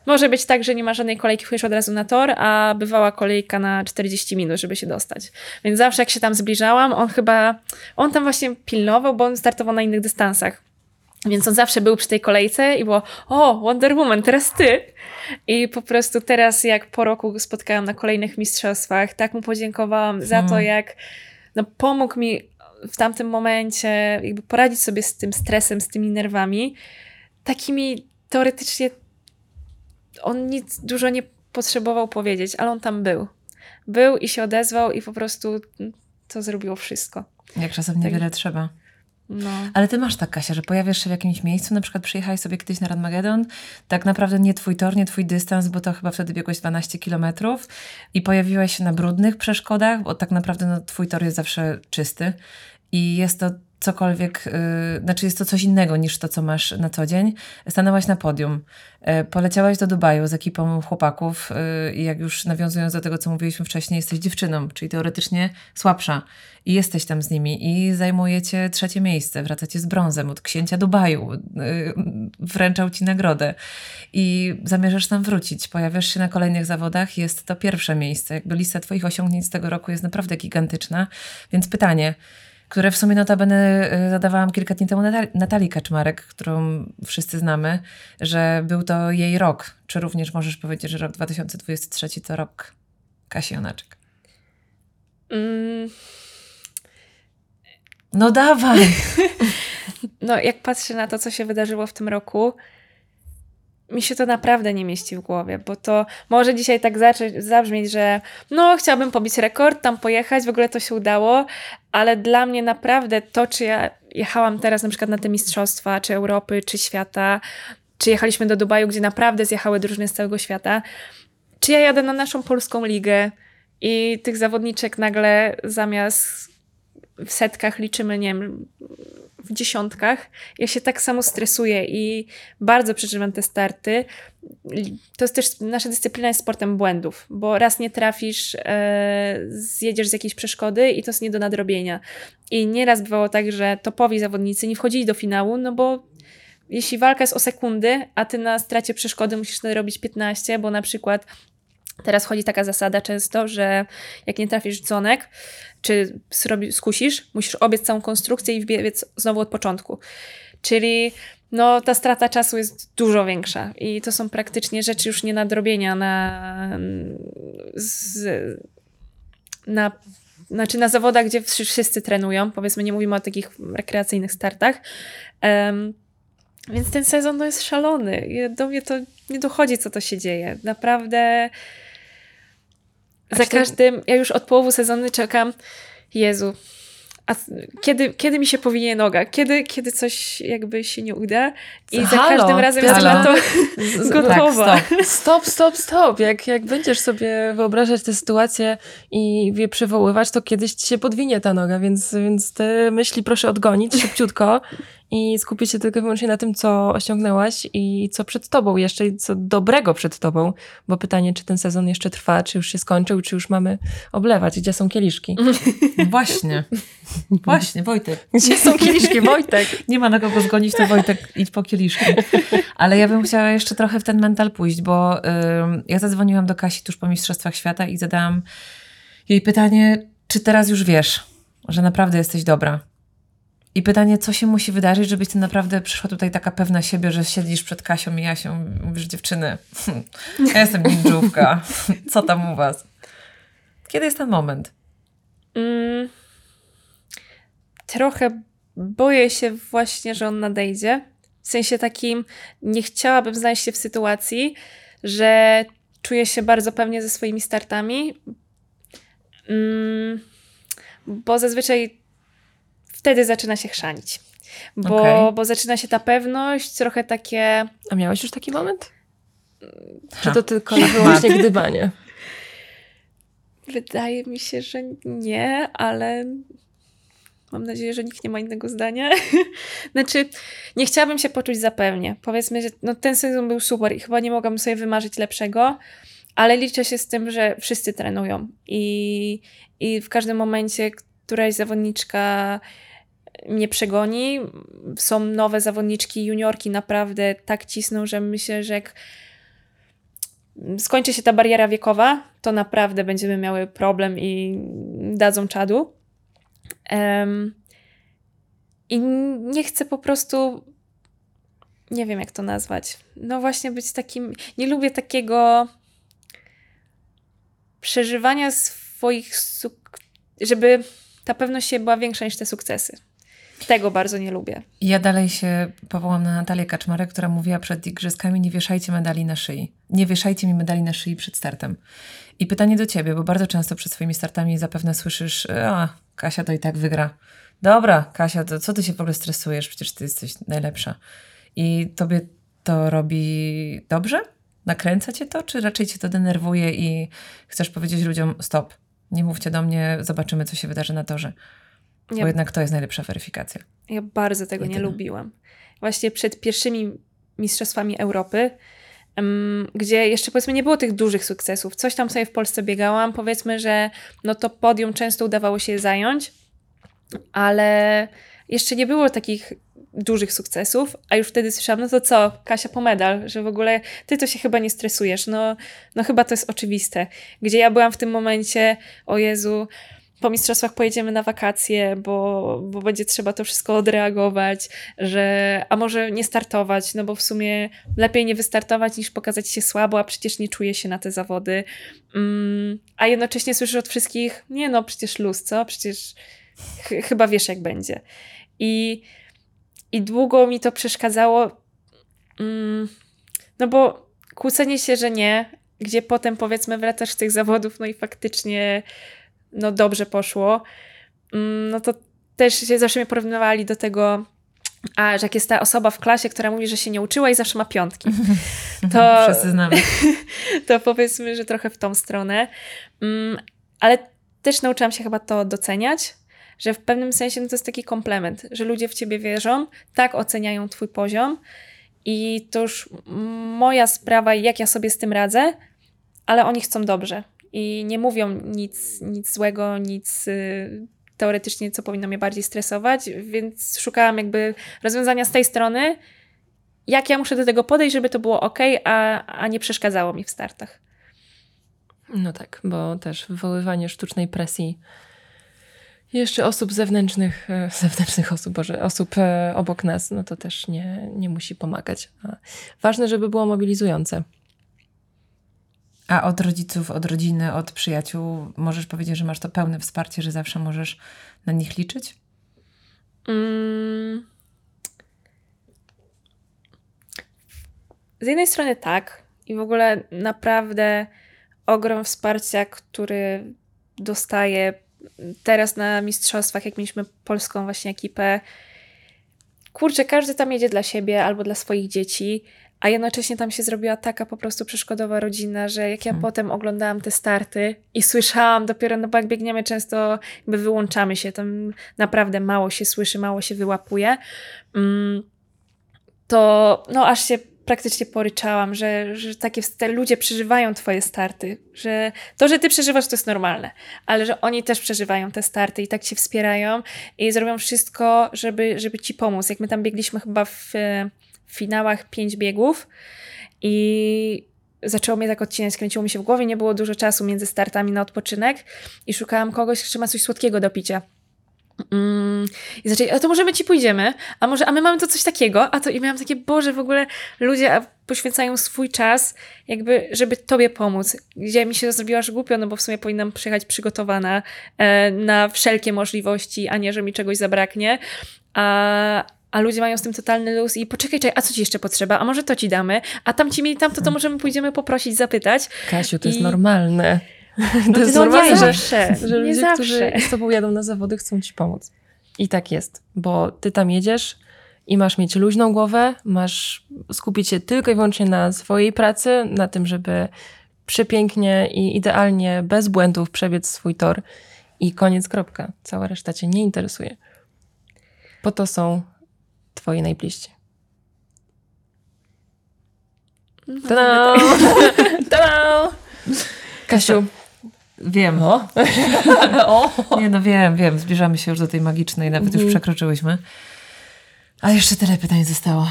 Może być tak, że nie ma żadnej kolejki, wchodzisz od razu na tor, a bywała kolejka na 40 minut, żeby się dostać. Więc zawsze jak się tam zbliżałam, on chyba, on tam właśnie pilnował, bo on startował na innych dystansach. Więc on zawsze był przy tej kolejce i było, o, Wonder Woman, teraz ty. I po prostu teraz, jak po roku go spotkałam na kolejnych mistrzostwach, tak mu podziękowałam za to, Hmm. jak no, pomógł mi w tamtym momencie jakby poradzić sobie z tym stresem, z tymi nerwami, takimi teoretycznie on nic dużo nie potrzebował powiedzieć, ale on tam był. Był i się odezwał i po prostu to zrobiło wszystko. Jak czasem niewiele trzeba. No. Ale ty masz tak, Kasia, że pojawiasz się w jakimś miejscu, na przykład przyjechałeś sobie kiedyś na Radmagedon, tak naprawdę nie twój tor, nie twój dystans, bo to chyba wtedy biegłeś 12 kilometrów i pojawiłaś się na brudnych przeszkodach, bo tak naprawdę no, twój tor jest zawsze czysty i jest to cokolwiek, yy, znaczy jest to coś innego niż to, co masz na co dzień. Stanęłaś na podium, yy, poleciałaś do Dubaju z ekipą chłopaków yy, i jak już nawiązując do tego, co mówiliśmy wcześniej, jesteś dziewczyną, czyli teoretycznie słabsza i jesteś tam z nimi i zajmujecie trzecie miejsce, wracacie z brązem od księcia Dubaju, yy, wręczał ci nagrodę i zamierzasz tam wrócić, pojawiasz się na kolejnych zawodach, jest to pierwsze miejsce. Jakby lista twoich osiągnięć z tego roku jest naprawdę gigantyczna, więc pytanie, które w sumie notabene y, zadawałam kilka dni temu Natal- Natalii Kaczmarek, którą wszyscy znamy, że był to jej rok. Czy również możesz powiedzieć, że rok 2023 to rok Kasi Jonaczek? Mm, No dawaj! no, jak patrzę na to, co się wydarzyło w tym roku, mi się to naprawdę nie mieści w głowie, bo to może dzisiaj tak zabrzmieć, że no, chciałabym pobić rekord, tam pojechać, w ogóle to się udało, ale dla mnie naprawdę to, czy ja jechałam teraz na przykład na te mistrzostwa, czy Europy, czy świata, czy jechaliśmy do Dubaju, gdzie naprawdę zjechały drużyny z całego świata, czy ja jadę na naszą polską ligę i tych zawodniczek nagle zamiast w setkach liczymy, nie wiem, w dziesiątkach. Ja się tak samo stresuję i bardzo przeżywam te starty. To jest też, nasza dyscyplina jest sportem błędów, bo raz nie trafisz, e, zjedziesz z jakiejś przeszkody i to jest nie do nadrobienia. I nieraz bywało tak, że topowi zawodnicy nie wchodzili do finału, no bo jeśli walka jest o sekundy, a ty na stracie przeszkody musisz nadrobić 15, bo na przykład Teraz chodzi taka zasada często, że jak nie trafisz w dzwonek, czy skusisz, musisz obiec całą konstrukcję i wbiec znowu od początku. Czyli no, ta strata czasu jest dużo większa i to są praktycznie rzeczy już nie nadrobienia na, z, na znaczy na zawodach, gdzie wszyscy trenują, powiedzmy, nie mówimy o takich rekreacyjnych startach. Um, więc ten sezon no, jest szalony. Do mnie to nie dochodzi, co to się dzieje. Naprawdę za każdym, ja już od połowy sezonu czekam, Jezu, a kiedy, kiedy mi się powinie noga? Kiedy, kiedy coś jakby się nie uda? I Halo, za każdym razem jestem na to gotowa. Tak, stop. Stop, stop, stop. Jak, jak będziesz sobie wyobrażać tę sytuację i je przywoływać, to kiedyś ci się podwinie ta noga, więc, więc te myśli proszę odgonić szybciutko i skupić się tylko i wyłącznie na tym, co osiągnęłaś i co przed tobą jeszcze, i co dobrego przed tobą, bo pytanie, czy ten sezon jeszcze trwa, czy już się skończył, czy już mamy oblewać, gdzie są kieliszki. Właśnie. Właśnie, Wojtek. Gdzie są kieliszki, Wojtek? Nie ma na kogo zgonić, to Wojtek idź po kieliszki. Ale ja bym chciała jeszcze trochę w ten mental pójść, bo ja zadzwoniłam do Kasi tuż po Mistrzostwach Świata i zadałam jej pytanie, czy teraz już wiesz, że naprawdę jesteś dobra? I pytanie, co się musi wydarzyć, żebyś ty naprawdę przyszła tutaj taka pewna siebie, że siedzisz przed Kasią i Jasią i mówisz, dziewczyny, ja jestem ninjówka, co tam u was? Kiedy jest ten moment? Mm, trochę boję się właśnie, że on nadejdzie. W sensie takim, nie chciałabym znaleźć się w sytuacji, że czuję się bardzo pewnie ze swoimi startami, mm, bo zazwyczaj wtedy zaczyna się chrzanić. Bo, Okej. bo zaczyna się ta pewność, trochę takie. A miałeś już taki moment? Ha. Czy to tylko i wyłącznie gdybanie? Wydaje mi się, że nie, ale mam nadzieję, że nikt nie ma innego zdania. znaczy, nie chciałabym się poczuć za pewnie. Powiedzmy, że no, ten sezon był super i chyba nie mogłabym sobie wymarzyć lepszego, ale liczę się z tym, że wszyscy trenują i, i w każdym momencie któraś zawodniczka mnie przegoni. Są nowe zawodniczki, juniorki naprawdę tak cisną, że myślę, że jak skończy się ta bariera wiekowa, to naprawdę będziemy miały problem i dadzą czadu. Um, I nie chcę po prostu, nie wiem jak to nazwać, no właśnie być takim, nie lubię takiego przeżywania swoich, żeby ta pewność się była większa niż te sukcesy. Tego bardzo nie lubię. Ja dalej się powołam na Natalię Kaczmarek, która mówiła przed igrzyskami, nie wieszajcie medali na szyi. Nie wieszajcie mi medali na szyi przed startem. I pytanie do ciebie, bo bardzo często przed swoimi startami zapewne słyszysz, a Kasia to i tak wygra. Dobra, Kasia, to co ty się w ogóle stresujesz? Przecież ty jesteś najlepsza. I tobie to robi dobrze? Nakręca cię to, czy raczej cię to denerwuje i chcesz powiedzieć ludziom stop, nie mówcie do mnie, zobaczymy, co się wydarzy na torze. Ja, Bo jednak to jest najlepsza weryfikacja. Ja bardzo tego Jedyne. nie lubiłam. Właśnie przed pierwszymi Mistrzostwami Europy, um, gdzie jeszcze powiedzmy nie było tych dużych sukcesów. Coś tam sobie w Polsce biegałam, powiedzmy, że no to podium często udawało się zająć, ale jeszcze nie było takich dużych sukcesów, a już wtedy słyszałam, no to co, Kasia po medal, że w ogóle ty to się chyba nie stresujesz, no, no chyba to jest oczywiste. Gdzie ja byłam w tym momencie, o Jezu, po mistrzostwach pojedziemy na wakacje, bo, bo będzie trzeba to wszystko odreagować, że a może nie startować, no bo w sumie lepiej nie wystartować niż pokazać się słabo, a przecież nie czuję się na te zawody. Um, a jednocześnie słyszysz od wszystkich, nie no, przecież luz, co? Przecież ch chyba wiesz jak będzie. I, I długo mi to przeszkadzało, um, no bo kłócenie się, że nie, gdzie potem powiedzmy wracasz z tych zawodów, no i faktycznie no dobrze poszło, mm, no to też się zawsze mnie porównywali do tego, a że jak jest ta osoba w klasie, która mówi, że się nie uczyła i zawsze ma piątki. To, Wszyscy znamy. to powiedzmy, że trochę w tą stronę. Mm, ale też nauczyłam się chyba to doceniać, że w pewnym sensie no to jest taki komplement, że ludzie w ciebie wierzą, tak oceniają twój poziom i to już moja sprawa, jak ja sobie z tym radzę, ale oni chcą dobrze i nie mówią nic, nic złego, nic y, teoretycznie, co powinno mnie bardziej stresować, więc szukałam jakby rozwiązania z tej strony, jak ja muszę do tego podejść, żeby to było ok, a, a nie przeszkadzało mi w startach. No tak, bo też wywoływanie sztucznej presji jeszcze osób zewnętrznych, e, zewnętrznych osób, Boże, osób e, obok nas, no to też nie, nie musi pomagać. Ważne, żeby było mobilizujące. A od rodziców, od rodziny, od przyjaciół możesz powiedzieć, że masz to pełne wsparcie, że zawsze możesz na nich liczyć? Mm. Z jednej strony tak. I w ogóle naprawdę ogrom wsparcia, który dostaję teraz na mistrzostwach, jak mieliśmy polską właśnie ekipę. Kurczę, każdy tam jedzie dla siebie albo dla swoich dzieci a jednocześnie tam się zrobiła taka po prostu przeszkodowa rodzina, że jak ja hmm. potem oglądałam te starty i słyszałam dopiero, no bo jak biegniemy często jakby wyłączamy się, tam naprawdę mało się słyszy, mało się wyłapuje, mm, to no aż się praktycznie poryczałam, że, że takie te ludzie przeżywają twoje starty, że to, że ty przeżywasz, to jest normalne, ale że oni też przeżywają te starty i tak cię wspierają i zrobią wszystko, żeby, żeby ci pomóc. Jak my tam biegliśmy chyba w w finałach pięć biegów i zaczęło mnie tak odcinać, skręciło mi się w głowie, nie było dużo czasu między startami na odpoczynek i szukałam kogoś, kto ma coś słodkiego do picia. Mm, I zaczęli, a to może my ci pójdziemy, a może, a my mamy to coś takiego, a to i miałam takie, Boże, w ogóle ludzie poświęcają swój czas, jakby, żeby tobie pomóc. Gdzie mi się zrobiła aż głupio, no bo w sumie powinnam przyjechać przygotowana e, na wszelkie możliwości, a nie, że mi czegoś zabraknie. A, a ludzie mają z tym totalny luz i poczekaj, czekaj, a co ci jeszcze potrzeba? A może to ci damy? A tam ci mieli tamto, to możemy pójdziemy poprosić, zapytać. Kasiu, to I... jest normalne. No to jest no, normalne, nie zawsze, że, że ludzie, zawsze. którzy z tobą jadą na zawody, chcą ci pomóc. I tak jest, bo ty tam jedziesz i masz mieć luźną głowę, masz skupić się tylko i wyłącznie na swojej pracy, na tym, żeby przepięknie i idealnie, bez błędów przebiec swój tor i koniec, kropka. Cała reszta cię nie interesuje. Po to są twoi najbliżsi. No, Ta-da! Kasiu, Wiem. O. o. Nie no wiem, wiem. Zbliżamy się już do tej magicznej, nawet już przekroczyłyśmy. A jeszcze tyle pytań zostało.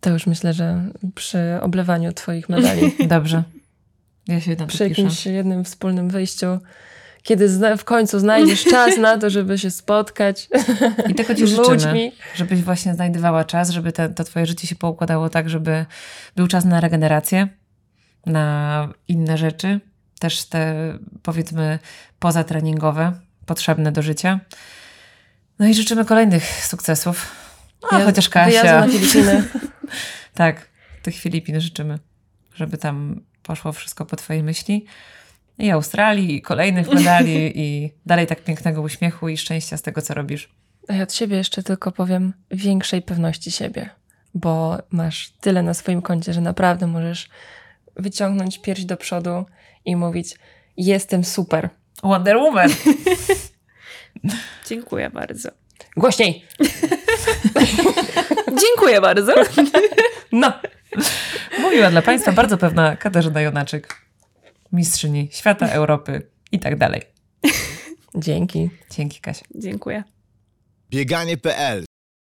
To już myślę, że przy oblewaniu twoich medali, Dobrze. Ja się to przy piszę. jakimś jednym wspólnym wyjściu, kiedy w końcu znajdziesz czas na to, żeby się spotkać I tego ci z życzymy. ludźmi. Żebyś właśnie znajdowała czas, żeby te, to twoje życie się poukładało tak, żeby był czas na regenerację, na inne rzeczy, też te powiedzmy pozatreningowe, potrzebne do życia. No i życzymy kolejnych sukcesów. A, Ja- chociaż Kasia. na Filipiny. Tak, tych Filipin życzymy, żeby tam poszło wszystko po twojej myśli. I Australii, i kolejnych medali, i dalej tak pięknego uśmiechu i szczęścia z tego, co robisz. A ja od siebie jeszcze tylko powiem większej pewności siebie, bo masz tyle na swoim koncie, że naprawdę możesz wyciągnąć pierś do przodu i mówić: Jestem super. Wonder Woman! Dziękuję bardzo. Głośniej! Dziękuję bardzo. No. Mówiła dla Państwa bardzo pewna Katarzyna Jonaczyk, mistrzyni świata, Europy i tak dalej. Dzięki. Dzięki, Kasia. Dziękuję. Bieganie.pl